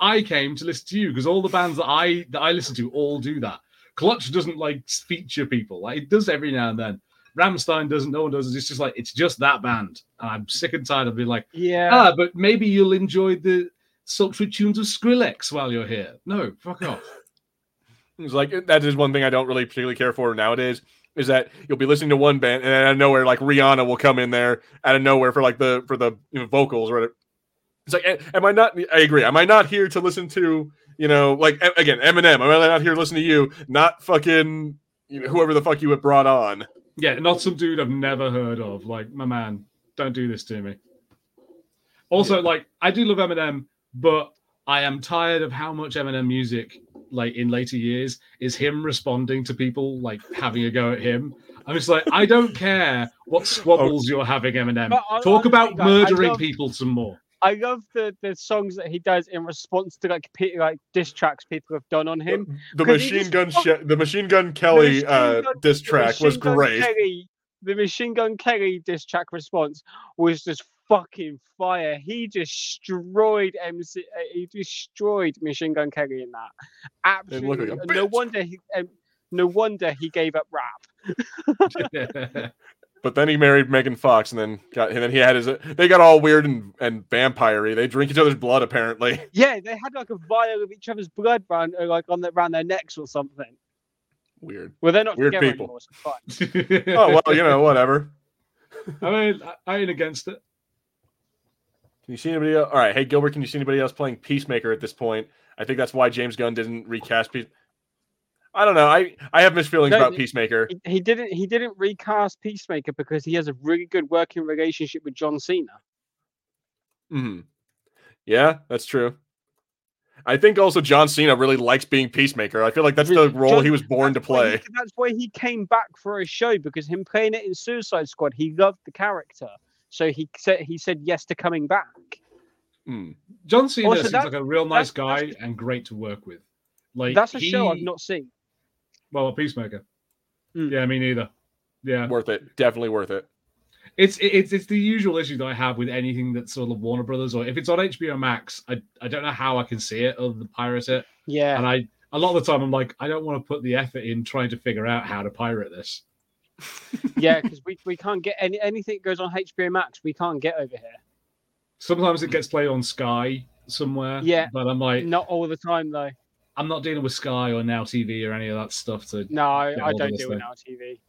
I came to listen to you because all the bands that I that I listen to all do that. Clutch doesn't like feature people. Like it does every now and then. Rammstein doesn't. No one does. It's just like it's just that band, and I'm sick and tired of being like, Yeah. ah, but maybe you'll enjoy the sultry tunes of Skrillex while you're here. No, fuck off. It's like that is one thing I don't really particularly care for nowadays. Is that you'll be listening to one band and out of nowhere, like Rihanna will come in there out of nowhere for like the for the you know, vocals or whatever. It's like, am I not? I agree. Am I not here to listen to you know like again Eminem? Am I not here to listen to you? Not fucking you know, whoever the fuck you have brought on. Yeah, not some dude I've never heard of. Like, my man, don't do this to me. Also, like, I do love Eminem, but I am tired of how much Eminem music, like in later years, is him responding to people like having a go at him. I'm just like, I don't care what squabbles you're having, Eminem. But I- Talk I about think I- I murdering love- people some more. I love the, the songs that he does in response to like pe- like diss tracks people have done on him. The 'Cause he machine just gun, fuck- She- the machine gun Kelly Machine uh, Gun- diss track was great. Kelly, the Machine Gun Kelly diss track response was just fucking fire. He destroyed MC. uh, He destroyed Machine Gun Kelly in that. Didn't like Absolutely. No bitch. wonder he. Um, no wonder he gave up rap. But then he married Megan Fox, and then got and then he had his. They got all weird and and vampire-y. They drink each other's blood apparently. Yeah, they had like a vial of each other's blood round, uh, like on the, around their necks or something. Weird. Well, they're not Weird together people. anymore, so fine. Oh well, you know whatever. I mean, I- I ain't against it. Can you see anybody else? All right, hey Gilbert, can you see anybody else playing Peacemaker at this point? I think that's why James Gunn didn't recast Peace. I don't know. I I have mixed feelings No, about Peacemaker. He, he didn't. He didn't recast Peacemaker because he has a really good working relationship with John Cena. hmm Yeah, that's true. I think also John Cena really likes being Peacemaker. I feel like that's the role John- he was born to why he- play. that's why he came back for a show because him playing it in Suicide Squad, he loved the character. So he said he said yes to coming back. Hmm. John Cena Also, seems that- like a real nice that's- guy that's- and great to work with. Like That's a show I've not seen. Well, a Peacemaker. Mm. Yeah, me neither. Yeah, Worth it. Definitely worth it. it's it's it's the usual issue that I have with anything that's sort of Warner Brothers or if it's on HBO Max, I I don't know how I can see it other than pirate it, Yeah, and I a lot of the time I'm like I don't want to put the effort in trying to figure out how to pirate this. Yeah, because we, we can't get any anything that goes on HBO Max. We can't get over here. Sometimes it gets played on Sky somewhere. Yeah. but I'm like Not all the time though. I'm not dealing with Sky or Now TV or any of that stuff. To No, I, Get I hold of don't this do it thing. now TV.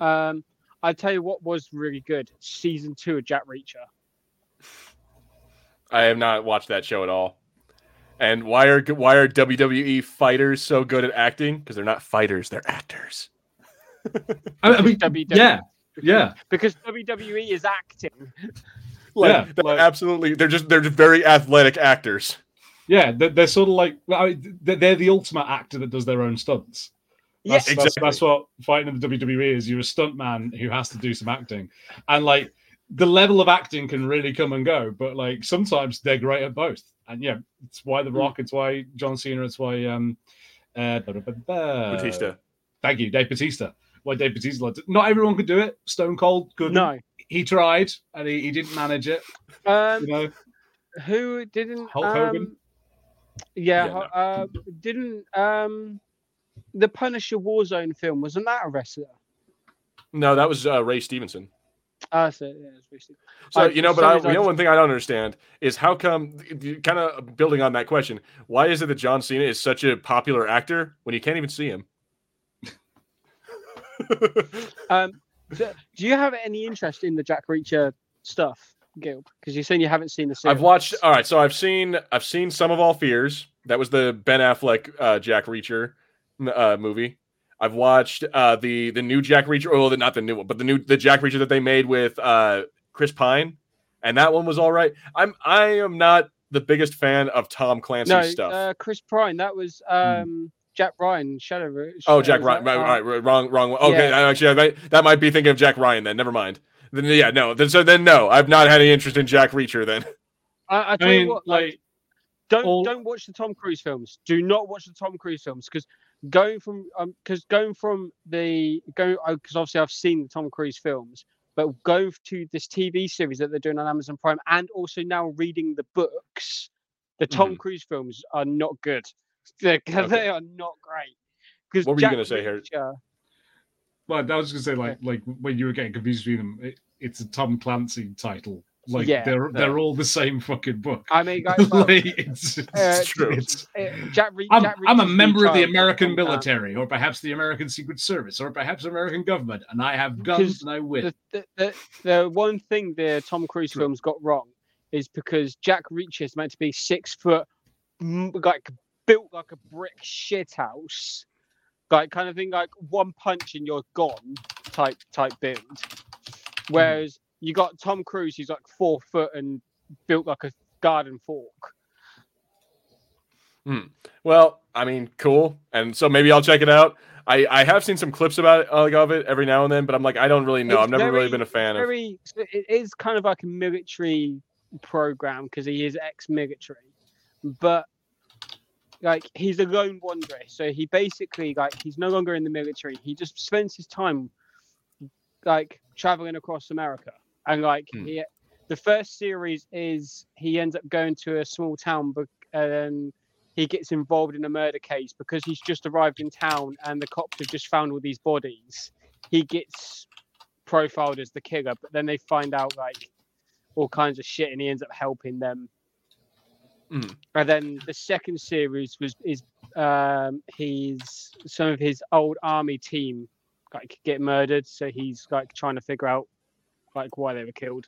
yeah, Um, I tell you what was really good. Season two of Jack Reacher. I have not watched that show at all. And why are why are WWE fighters so good at acting? Because they're not fighters, they're actors. I, I mean, WWE. yeah, yeah. Because WWE is acting. Like, Yeah, they're like- absolutely, they're just they're just very athletic actors. Yeah, they're, they're sort of like I mean, they're, they're the ultimate actor that does their own stunts. Yes, That's, that's, Exactly. that's what fighting in the WWE is. You're a stunt man who has to do some acting, and like the level of acting can really come and go. But like sometimes they're great at both, and yeah, it's why The Rock, it's why John Cena, it's why um, uh, Batista. Thank you, Dave Batista. Why Dave Batista? liked. Not everyone could do it. Stone Cold couldn't. No. he tried and he, he didn't manage it. Um, You know, who didn't? Hulk um, Hogan? Yeah, Yeah, Hu- uh, didn't um, the Punisher Warzone film wasn't that a wrestler? No, that was uh, Ray Stevenson. Ah, so yeah, it's. So I- you know, but some I, reason you know, one thing I don't understand is how come, kind of building on that question, why is it that John Cena is such a popular actor when you can't even see him? Um, do, do you have any interest in the Jack Reacher stuff, Gil? Because you're saying you haven't seen the series. I've watched. All right, so I've seen. I've seen Sum of All Fears. That was the Ben Affleck uh, Jack Reacher uh, movie. I've watched uh, the the new Jack Reacher. Oh, the, not the new one, but the new the Jack Reacher that they made with uh, Chris Pine, and that one was all right. I'm I am not the biggest fan of Tom Clancy no, stuff. uh, Chris Pine. That was um, Jack Ryan, Shadow. Ro- oh, Jack is Ryan. that- Right, right, right, wrong, wrong one. Okay, yeah. actually, I might, that might be thinking of Jack Ryan. Then never mind. Then yeah, no. Then so then no. I've not had any interest in Jack Reacher. Then I, I I mean, you what, like, like, don't all- don't watch the Tom Cruise films. Do not watch the Tom Cruise films because going from um because going from the going because obviously I've seen the Tom Cruise films, but going to this TV series that they're doing on Amazon Prime and also now reading the books, the Tom Mhm. Cruise films are not good. They're, they are not great. Because What were you gonna say, Harry? well, I was gonna say like like when you were getting confused between them, it, it's a Tom Clancy title. Like Yeah. they're they're all the same fucking book. I mean, guys, well, like, it's, Uh, true. It's, uh, Jack, Re- I'm, Jack I'm a member of the American Tom Clancy. military, or perhaps the American Secret Service, or perhaps American government, and I have guns Because and I win. the, the, the, the one thing the Tom Cruise True. films got wrong is because Jack Reacher is meant to be six foot, like built like a brick shit house, like kind of thing, like one punch and you're gone type type build. Mm. Whereas you got Tom Cruise, who's like four foot and built like a garden fork. Hmm. Well, I mean, cool. And so maybe I'll check it out. I, I have seen some clips about it, like, of it every now and then, but I'm like, I don't really know. It's I've never really been a fan of. Very, it is kind of like a military program because he is ex-military, but like he's a lone wanderer. So he basically like he's no longer in the military. He just spends his time like traveling across America, and like Hmm. he, the first series is he ends up going to a small town, but and he gets involved in a murder case because he's just arrived in town and the cops have just found all these bodies. He gets profiled as the killer, but then they find out like all kinds of shit, and he ends up helping them. Mhm. And then the second series was is um, he's some of his old army team like get murdered, so he's like trying to figure out like why they were killed.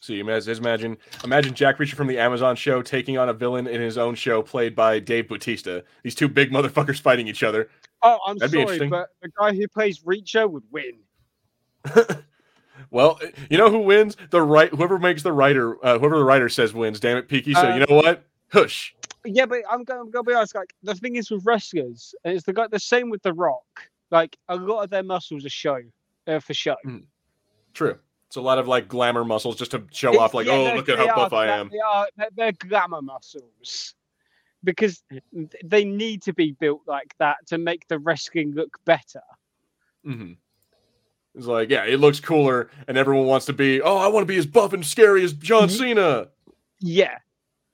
So you imagine, imagine, imagine Jack Reacher from the Amazon show taking on a villain in his own show, played by Dave Bautista. These two big motherfuckers fighting each other. Oh, I'm That'd sorry, interesting. but the guy who plays Reacher would win. Well, you know who wins? The right, whoever makes the writer, uh, whoever the writer says wins. Damn it, Peaky. So Uh, you know what? Hush. Yeah, but I'm going, I'm to be honest. Like the thing is with wrestlers, and it's the guy the same with The Rock. Like a lot of their muscles are show uh, for show. True. It's a lot of like glamour muscles just to show It's- off, like, yeah, oh, look at how are buff I am. They are they're, they're glamour muscles because they need to be built like that to make the wrestling look better. hmm It's like, yeah, it looks cooler, and everyone wants to be. Oh, I want to be as buff and scary as John. Cena. Yeah,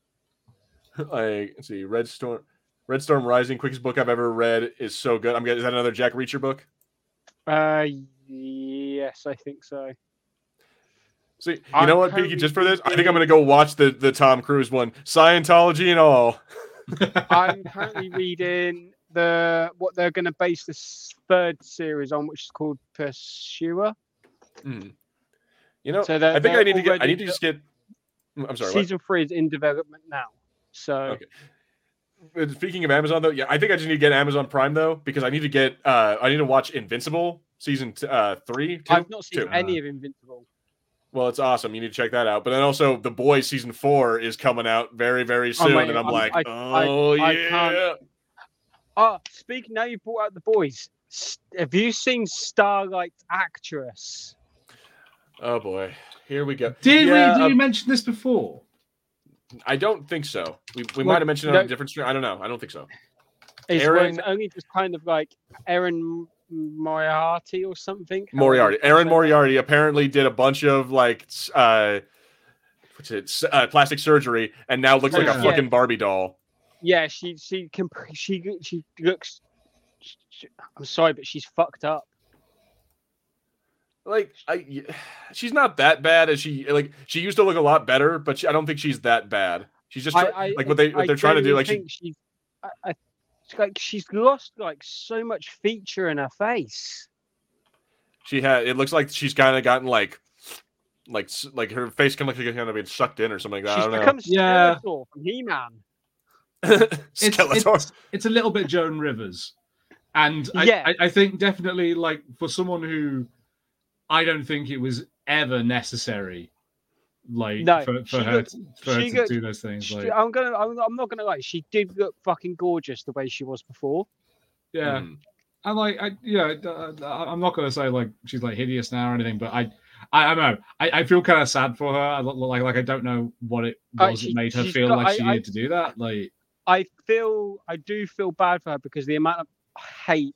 like, let's see, Red Storm, Red Storm Rising, quickest book I've ever read, is so good. I'm getting. Is that another Jack Reacher book? uh, yes, I think so. See, you I'm know what, Peaky? Just for this, I think I'm gonna go watch the the Tom Cruise one, Scientology and all. I'm currently reading the what they're going to base this third series on, which is called Persuader. Hmm. You know, So I think I they're need to get. I need to just get. Mm, I'm sorry. what? Season three is in development now. So Okay. Speaking of Amazon, though, yeah, I think I just need to get Amazon Prime though because I need to get. uh I need to watch Invincible season t- uh three. Two? I've not seen Two. any of Invincible. Well, it's awesome. You need to check that out. But then also, The Boys season four is coming out very, very soon, waiting. and I'm, I'm- like, I- I- oh I yeah. Can't- Oh, speaking now, you brought out the boys. Have you seen Starlight Actress? Oh boy, here we go. Did Yeah, we? Did um, you mention this before? I don't think so. We, we Look, might have mentioned it on a different stream. I don't know. I don't think so. It's, where it's Erin- only just kind of like Erin Moriarty or something. Moriarty, Erin. Moriarty apparently did a bunch of like, uh, what's it, uh, plastic surgery, and now looks like a Yeah. fucking Barbie doll. Yeah, she she can she she looks. she- I'm sorry, but she's fucked up. Like, I, y- she's not that bad as she like. She used to look a lot better, but she, I don't think she's that bad. She's just try- I, like what they what I they're trying to do. genuinely Like, she, think she's, I, I, like she's lost like so much feature in her face. she had. It looks like she's kind of gotten like, like like her face kind of like kind of been sucked in or something like that. She's I don't become Yeah. From He-Man. know. It's, Skeletor. it's, it's a little bit Joan Rivers, and I, Yeah. I, I think definitely like for someone who I don't think it was ever necessary, like No, for, for her looked- to, for her to looked- do those things. She- Like, I'm gonna. I'm, I'm not gonna lie. She did look fucking gorgeous the way she was before. yeah, Mhm. and like I, yeah, uh, I'm not gonna say like she's like hideous now or anything, but I, I, I don't know. I, I feel kind of sad for her. I, lo- like like I don't know what it Uh, was she- that made her feel got- like she I- I- needed to do that. Like I feel I do feel bad for her because the amount of hate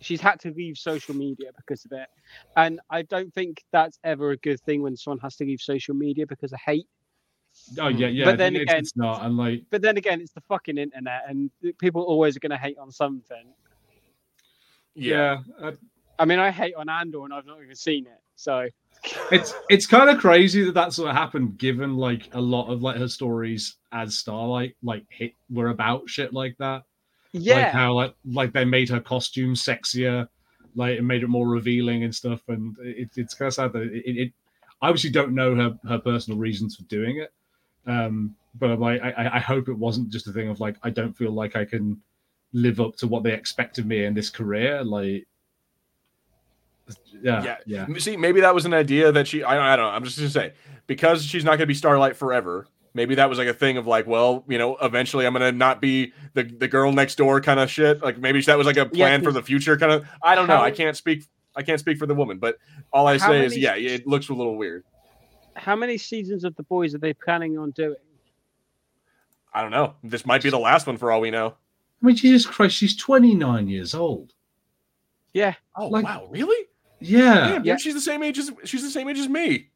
she's had to leave social media because of it, and I don't think that's ever a good thing when someone has to leave social media because of hate. oh yeah yeah. But then it's, again- it's not. And like But then again, it's the fucking internet, and people always are going to hate on something. Yeah. yeah, uh, I mean, I hate on Andor, and I've not even seen it. So it's it's kind of crazy that that sort of happened given like a lot of like her stories as starlight like hit were about shit like that. Yeah, like how like like they made her costume sexier like it made it more revealing and stuff and it, it's kind of sad that it, it i obviously don't know her her personal reasons for doing it um but i'm like I, I hope it wasn't just a thing of like i don't feel like i can live up to what they expect of me in this career like yeah Yeah. yeah See, maybe that was an idea that she. I, I don't know. I'm just gonna say because she's not gonna be Starlight forever. Maybe that was like a thing of like, well, you know, eventually I'm gonna not be the the girl next door kind of shit. Like maybe that was like a Yeah, plan for 'cause the future kind of. I don't know. how- I can't speak. I can't speak for the woman, but all I How say is, yeah, it looks a little weird. how many seasons of the boys are they planning on doing? I don't know. This might be the last one for all we know. I mean, Jesus Christ, she's 29 years old. Yeah, Oh Like- wow, really? Yeah. Yeah, Yeah. she's the same age as she's the same age as me.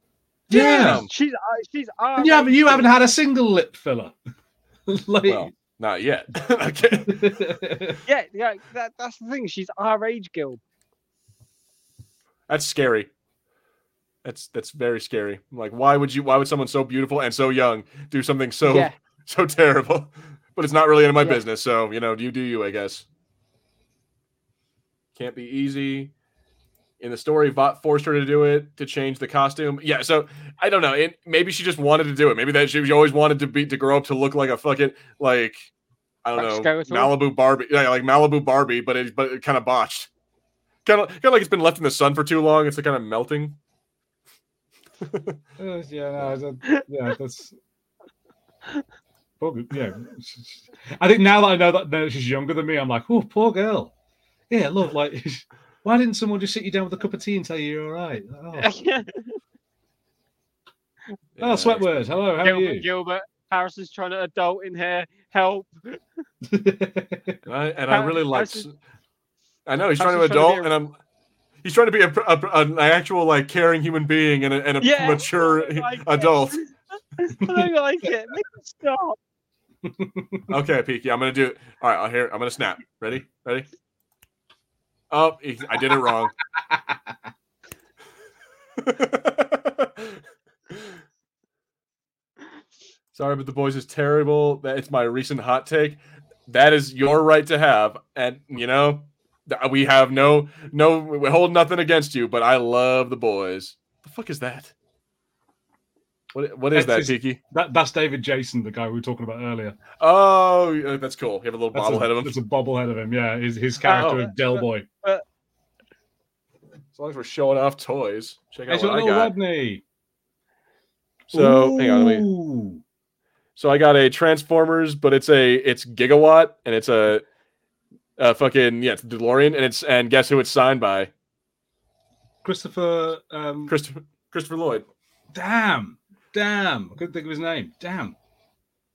Yeah. Damn. she's uh, she's. our And you haven't you haven't had a single lip filler. like Well, not yet. okay. Yeah, yeah, that, that's the thing. She's our age, Gil. That's scary. That's that's very scary. I'm like, why would you? Why would someone so beautiful and so young do something so Yeah. so terrible? But it's not really any of my Yeah. business. So you know, you do you, I guess. Can't be easy. In the story, Vought forced her to do it to change the costume. Yeah, so I don't know. It, maybe she just wanted to do it. Maybe that she she always wanted to be to grow up to look like a fucking like I don't Like know Skeletor? Malibu Barbie. Yeah, like Malibu Barbie, but it but it kind of botched. Kind of kind of like it's been left in the sun for too long. It's kind of melting. Yeah, no, that- yeah, that's probably yeah. I think now that I know that, that she's younger than me, I'm like, oh, poor girl. Yeah, look, like, why didn't someone just sit you down with a cup of tea and tell you you're all right? Oh, oh sweat word. Hello, how are you? Gilbert. Harrison's trying to adult in here. Help. And I, and I really like. I know he's trying to Harson's trying to adult, be a- and I'm. He's trying to be a, a- an actual like caring human being and a, and a Yeah, mature I like it. adult. I like it. Make it stop. Okay, Peaky, I'm gonna do it. All right, I'll hear. I'm gonna snap. Ready? Ready? Oh, I did it wrong. Sorry, but the boys is terrible. That it's my recent hot take. That is your right to have, and you know we have no no we hold nothing against you. But I love the boys. The fuck is that? What what is that, That's his- Peaky? that, that's David Jason, the guy we were talking about earlier. Oh, that's cool. You have a little bobblehead of him. There's a bobblehead of him. Yeah, his, his character Oh. Del Boy. As long as we're showing off toys, check out what I got. Rodney. So hang on, me. So I got a Transformers, but it's a it's gigawatt and it's a, a fucking yeah, it's DeLorean and it's and guess who it's signed by? Christopher. Um, Christopher Christopher Lloyd. damn, damn. I couldn't think of his name. Damn.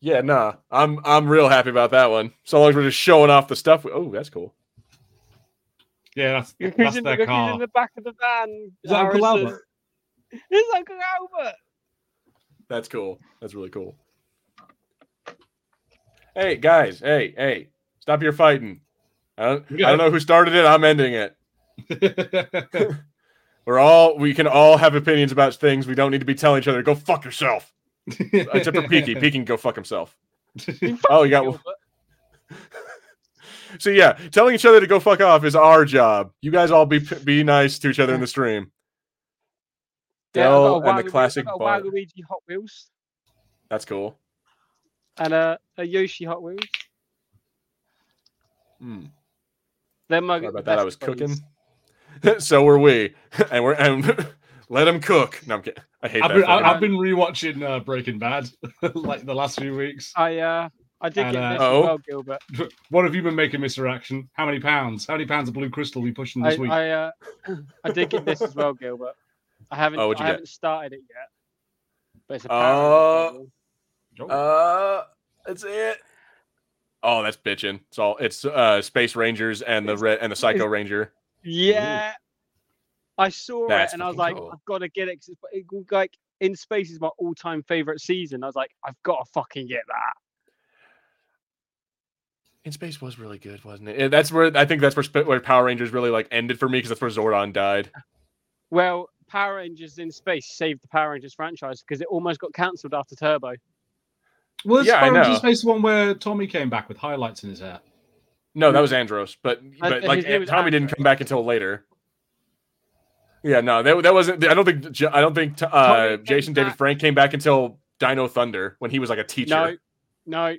Yeah, nah, I'm I'm real happy about that one. So long as we're just showing off the stuff. Oh, that's cool. Yeah, that's Look that's who's in, their look car. in the back of the van. Is that Uncle Harrison. Albert? It's Uncle Albert. That's cool. That's really cool. Hey guys, hey hey, stop your fighting. I don't, I don't know who started it. I'm ending it. We're all we can all have opinions about things. We don't need to be telling each other go fuck yourself. Except for Peaky. Peaky can go fuck himself. Oh, you got Gilbert. So yeah, telling each other to go fuck off is our job. You guys all be be nice to each other in the stream. Yeah, I've Del and the classic bar. a Waluigi Hot Wheels That's cool. and a, a Yoshi Hot Wheels. Hmm. They're my Sorry about that. I was best cooking. so were we, and we're and let him cook. No, I'm kidding. I hate I've that. been, I- I've been rewatching uh, Breaking Bad like the last few weeks. I uh I did And, get uh, this Oh. as well, Gilbert. What have you been making, Mr. Action? How many pounds? How many pounds of blue crystal are we pushing I, this week? I uh I did get this as well, Gilbert. I haven't. Oh, what'd you I get? haven't started it yet. But it's a Oh. Power Rangers. Uh, that's it. Oh, that's bitching. It's all it's uh Space Rangers and the red and the Psycho it's- Ranger. Yeah. I saw That's it and I was like, cool. I've got to get it. 'cause it's- it- like in space is my all-time favorite season. I was like, I've got to fucking get that. In Space was really good, wasn't it? That's where I think that's where, where Power Rangers really like ended for me because that's where Zordon died. Well, Power Rangers in space saved the Power Rangers franchise because it almost got cancelled after Turbo. Was Yeah, I Power Rangers know. Space the one where Tommy came back with highlights in his hair. No, that was Andros, but but like Tommy didn't come back until later. Yeah, no, that, that wasn't. I don't think. I don't think uh, Jason David back- Frank came back until Dino Thunder when he was like a teacher. No, no,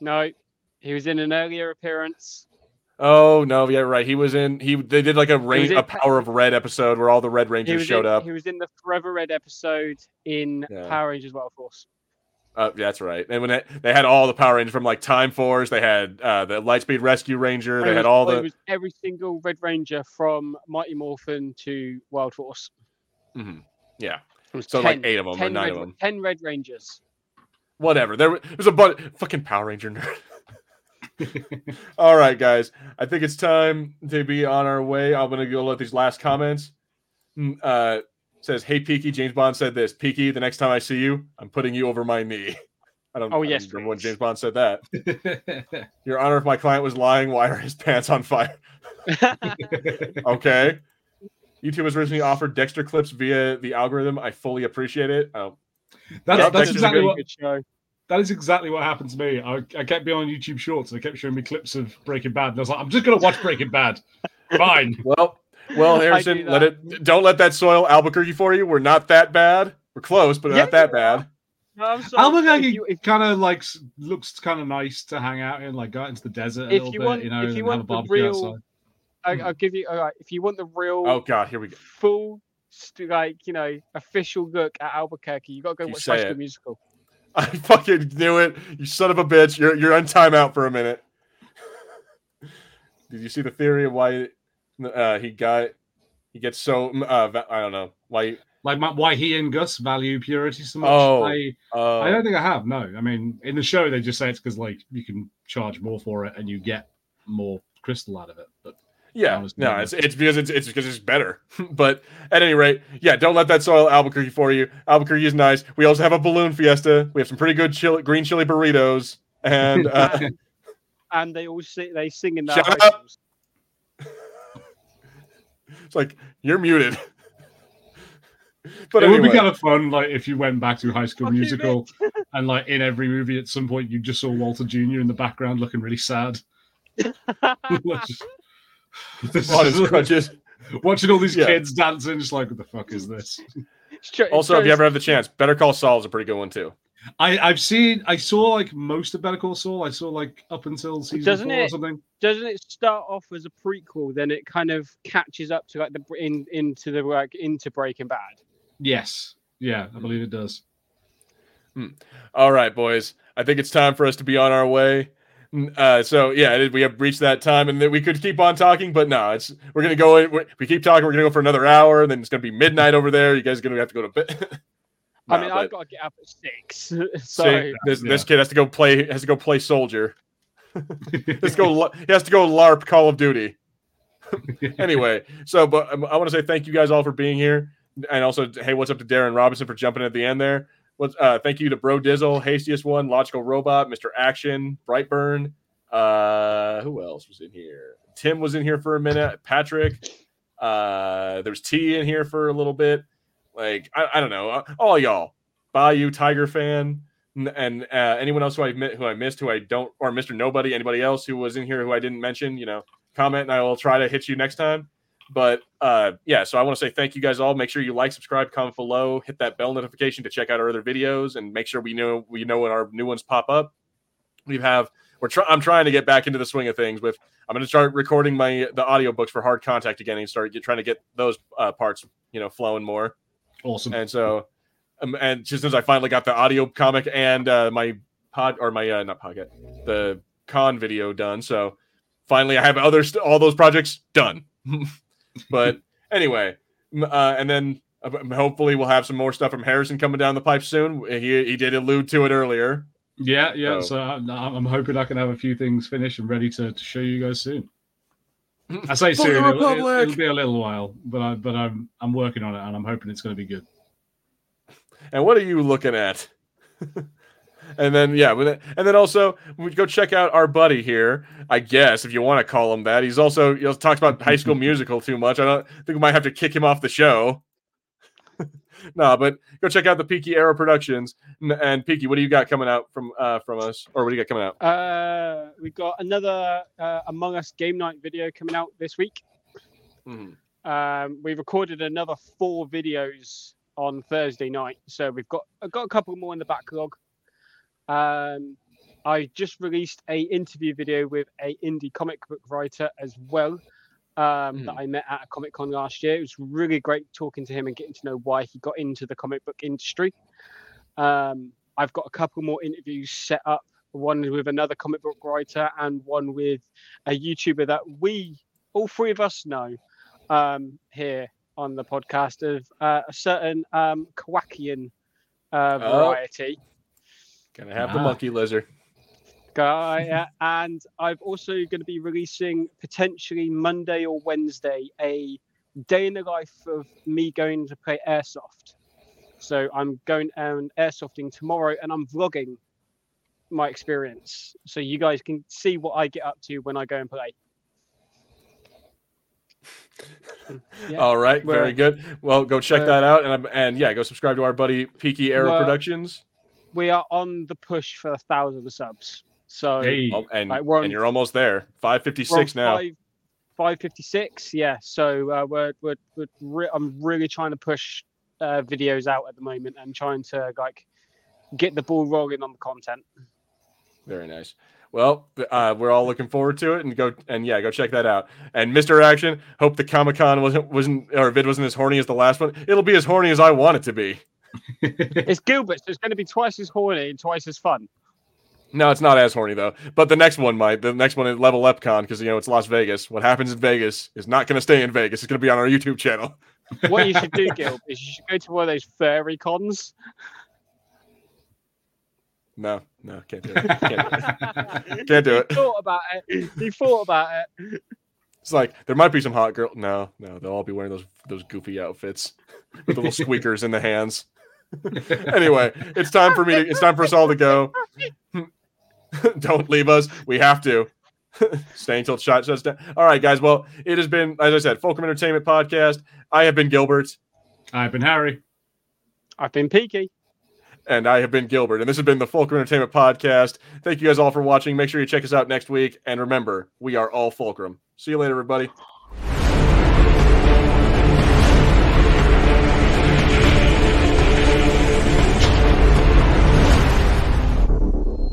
no. He was in an earlier appearance. Oh no, yeah, right. He was in. He they did like a rain, in a Power of Red episode where all the Red Rangers showed in, up. he was in the Forever Red episode in Yeah. Power Rangers Battle Force. Uh, yeah, that's right. And when they, they had all the Power Rangers from like Time Force, they had uh, the Lightspeed Rescue Ranger. They it had all It the. was every single Red Ranger from Mighty Morphin to Wild Force. Mhm. Yeah, It was so 10, like eight of them or 10 nine Red, of them. 10 Red Rangers. Whatever. There was a bunch. Fucking Power Ranger nerd. all right, guys. I think it's time to be on our way. I'm gonna go let these last comments. Mm, Uh, says, "Hey Peaky, James Bond said this. Peaky, the next time I see you, I'm putting you over my knee." I don't. Oh, I don't yes, remember when. James Bond said that. Your Honor, if my client was lying, why are his pants on fire? Okay. YouTube was originally offered Dexter clips via the algorithm. I fully appreciate it. Oh, That's, Yeah, that's exactly good- what good that is exactly what happened to me. I, I kept being on YouTube Shorts and they kept showing me clips of Breaking Bad. And I was like, I'm just gonna watch Breaking Bad. Fine. well, well, Harrison, let it. Um, don't let that soil Albuquerque for you. We're not that bad. We're close, but Yeah, not that bad. No, I'm sorry. Albuquerque if you, if, kind of like looks kind of nice to hang out in, like go out into the desert a If little you bit, want- you know, if you and have a want the barbecue real- outside. I, hmm. I'll give you. All right, if you want the real, Oh God, here we go. full, st- like you know, official look at Albuquerque, you got to go You watch say High School it. Musical. I fucking knew it. You son of a bitch. You're you're on timeout for a minute. Did you see the theory of why uh, he got he gets so uh, I don't know why. Like my, why he and Gus value purity so much. Oh. I, Uh, I don't think I have. No, I mean in the show they just say it's because like you can charge more for it and you get more crystal out of it. But Yeah, honest no, it's it's because it's it's because it's better. but at any rate, yeah, don't let that soil Albuquerque for you. Albuquerque is nice. We also have a balloon fiesta. We have some pretty good chili, green chili burritos, and uh, And they all sing, they sing in their Shut high up. Schools. it's like you're muted. but it anyway, would be kind of fun, like if you went back to High School Fuck Musical, and like in every movie at some point you just saw Walter Jr. in the background looking really sad, Just- this on his is- crutches. watching all these Yeah. kids dancing, just like what the fuck is this? It's tr- it Also, if you ever have the chance, Better Call Saul is a pretty good one too. I I've seen I saw like most of Better Call Saul. I saw like up until season Doesn't four or it- something. doesn't it start off as a prequel, then it kind of catches up to like the in into the like into Breaking Bad. Yes, yeah, I believe it does. All right, boys. I think it's time for us to be on our way. Uh, so yeah, we have reached that time, and then we could keep on talking, but no, it's we're gonna go. In, we we keep talking. We're gonna go for another hour, and then it's gonna be midnight over there. You guys are gonna have to go to bed. I mean, but- I've got to get up at six, so See, this yeah. this kid has to go play has to go play soldier. Let's go. He has to go LARP Call of Duty. anyway, so but um, I want to say thank you guys all for being here, and also hey, what's up to Darren Robinson for jumping at the end there. What's uh, thank you to Bro Dizzle, Hastiest One, Logical Robot, Mister Action, Brightburn. Uh, who else was in here? Tim was in here for a minute. Patrick. Uh, there's T in here for a little bit. Like I, I don't know, uh, all y'all. Bayou Tiger fan and uh, anyone else who I who I missed, who I don't, or Mister Nobody, anybody else who was in here who I didn't mention, you know, comment and I will try to hit you next time. But uh, yeah, so I want to say thank you guys all. Make sure you like, subscribe, comment below, hit that bell notification to check out our other videos, and make sure we know we know when our new ones pop up. We have we're try- I'm trying to get back into the swing of things with. I'm going to start recording my the audiobooks for Hard Contact again and start get, trying to get those uh, parts you know flowing more. Awesome. And so, um, and just as I finally got the audio comic and uh, my pod or my uh, not pocket the con video done. So finally, I have other st- all those projects done. but anyway, uh, and then Uh, Hopefully, we'll have some more stuff from Harrison coming down the pipe soon. He he did allude to it earlier. Yeah, yeah. Oh. So I'm, I'm hoping I can have a few things finished and ready to, to show you guys soon. I say soon. It'll, it'll, be a little while, but I but I'm I'm working on it and I'm hoping it's going to be good. And what are you looking at? and then yeah, and then also we go check out our buddy here. I guess if you want to call him that. He's also he also talks about High School Musical too much. I don't think we might have to kick him off the show. No, but go check out the Peaky Arrow Productions. N- And Peaky, what do you got coming out from uh from us, or what do you got coming out? Uh, we've got another uh, Among Us game night video coming out this week. Mhm. Um, we recorded another four videos on Thursday night, so we've got I've got a couple more in the backlog. Um, I just released a interview video with a indie comic book writer as well. Um, That I met at a Comic Con last year. It was really great talking to him and getting to know why he got into the comic book industry. Um, I've got a couple more interviews set up. One with another comic book writer and one with a YouTuber that we, all three of us, know um, here on the podcast of uh, a certain um, Kawakian uh, Oh. variety Gonna have the Ah. monkey lizard. Guy. uh, and I'm also going to be releasing potentially Monday or Wednesday a day in the life of me going to play airsoft. So I'm going and airsofting tomorrow, and I'm vlogging my experience, so you guys can see what I get up to when I go and play. Yeah. All right, very good. Well, go check Uh, that out, and and yeah, go subscribe to our buddy Peaky Arrow Productions. We are on the push for a thousand subs. So Hey, Oh, and Like, and you're almost there. Five fifty six we're on six now. Five, five fifty six. Yeah. So uh, we're we're, we're re- I'm really trying to push uh, videos out at the moment and trying to like get the ball rolling on the content. Very nice. Well, uh, we're all looking forward to it, and go and yeah, go check that out. And Mister Action, hope the Comic Con wasn't wasn't or vid wasn't as horny as the last one. It'll be as horny as I want it to be. It's Gilbert, so it's going to be twice as horny and twice as fun. No, it's not as horny though. But the next one might. The next one is Level Epcon because you know it's Las Vegas. What happens in Vegas is not going to stay in Vegas. It's going to be on our YouTube channel. What you should do, Gil, is you should go to one of those furry cons. No, no, can't do it. Can't do it. Can't do it. He thought about it. He thought about it. It's like there might be some hot girl. No, no, they'll all be wearing those those goofy outfits with the little squeakers in the hands. anyway, it's time for me. To, it's time for us all to go. Don't leave us. We have to. Stay until shot shuts down. All right, guys. Well, it has been, as I said, Fulcrum Entertainment Podcast. I have been Gilbert, I've been Harry. I've been peaky. and I have been Gilbert, and this has been the Fulcrum Entertainment Podcast. Thank you guys all for watching. Make sure you check us out next week, and remember, we are all Fulcrum. See you later, everybody.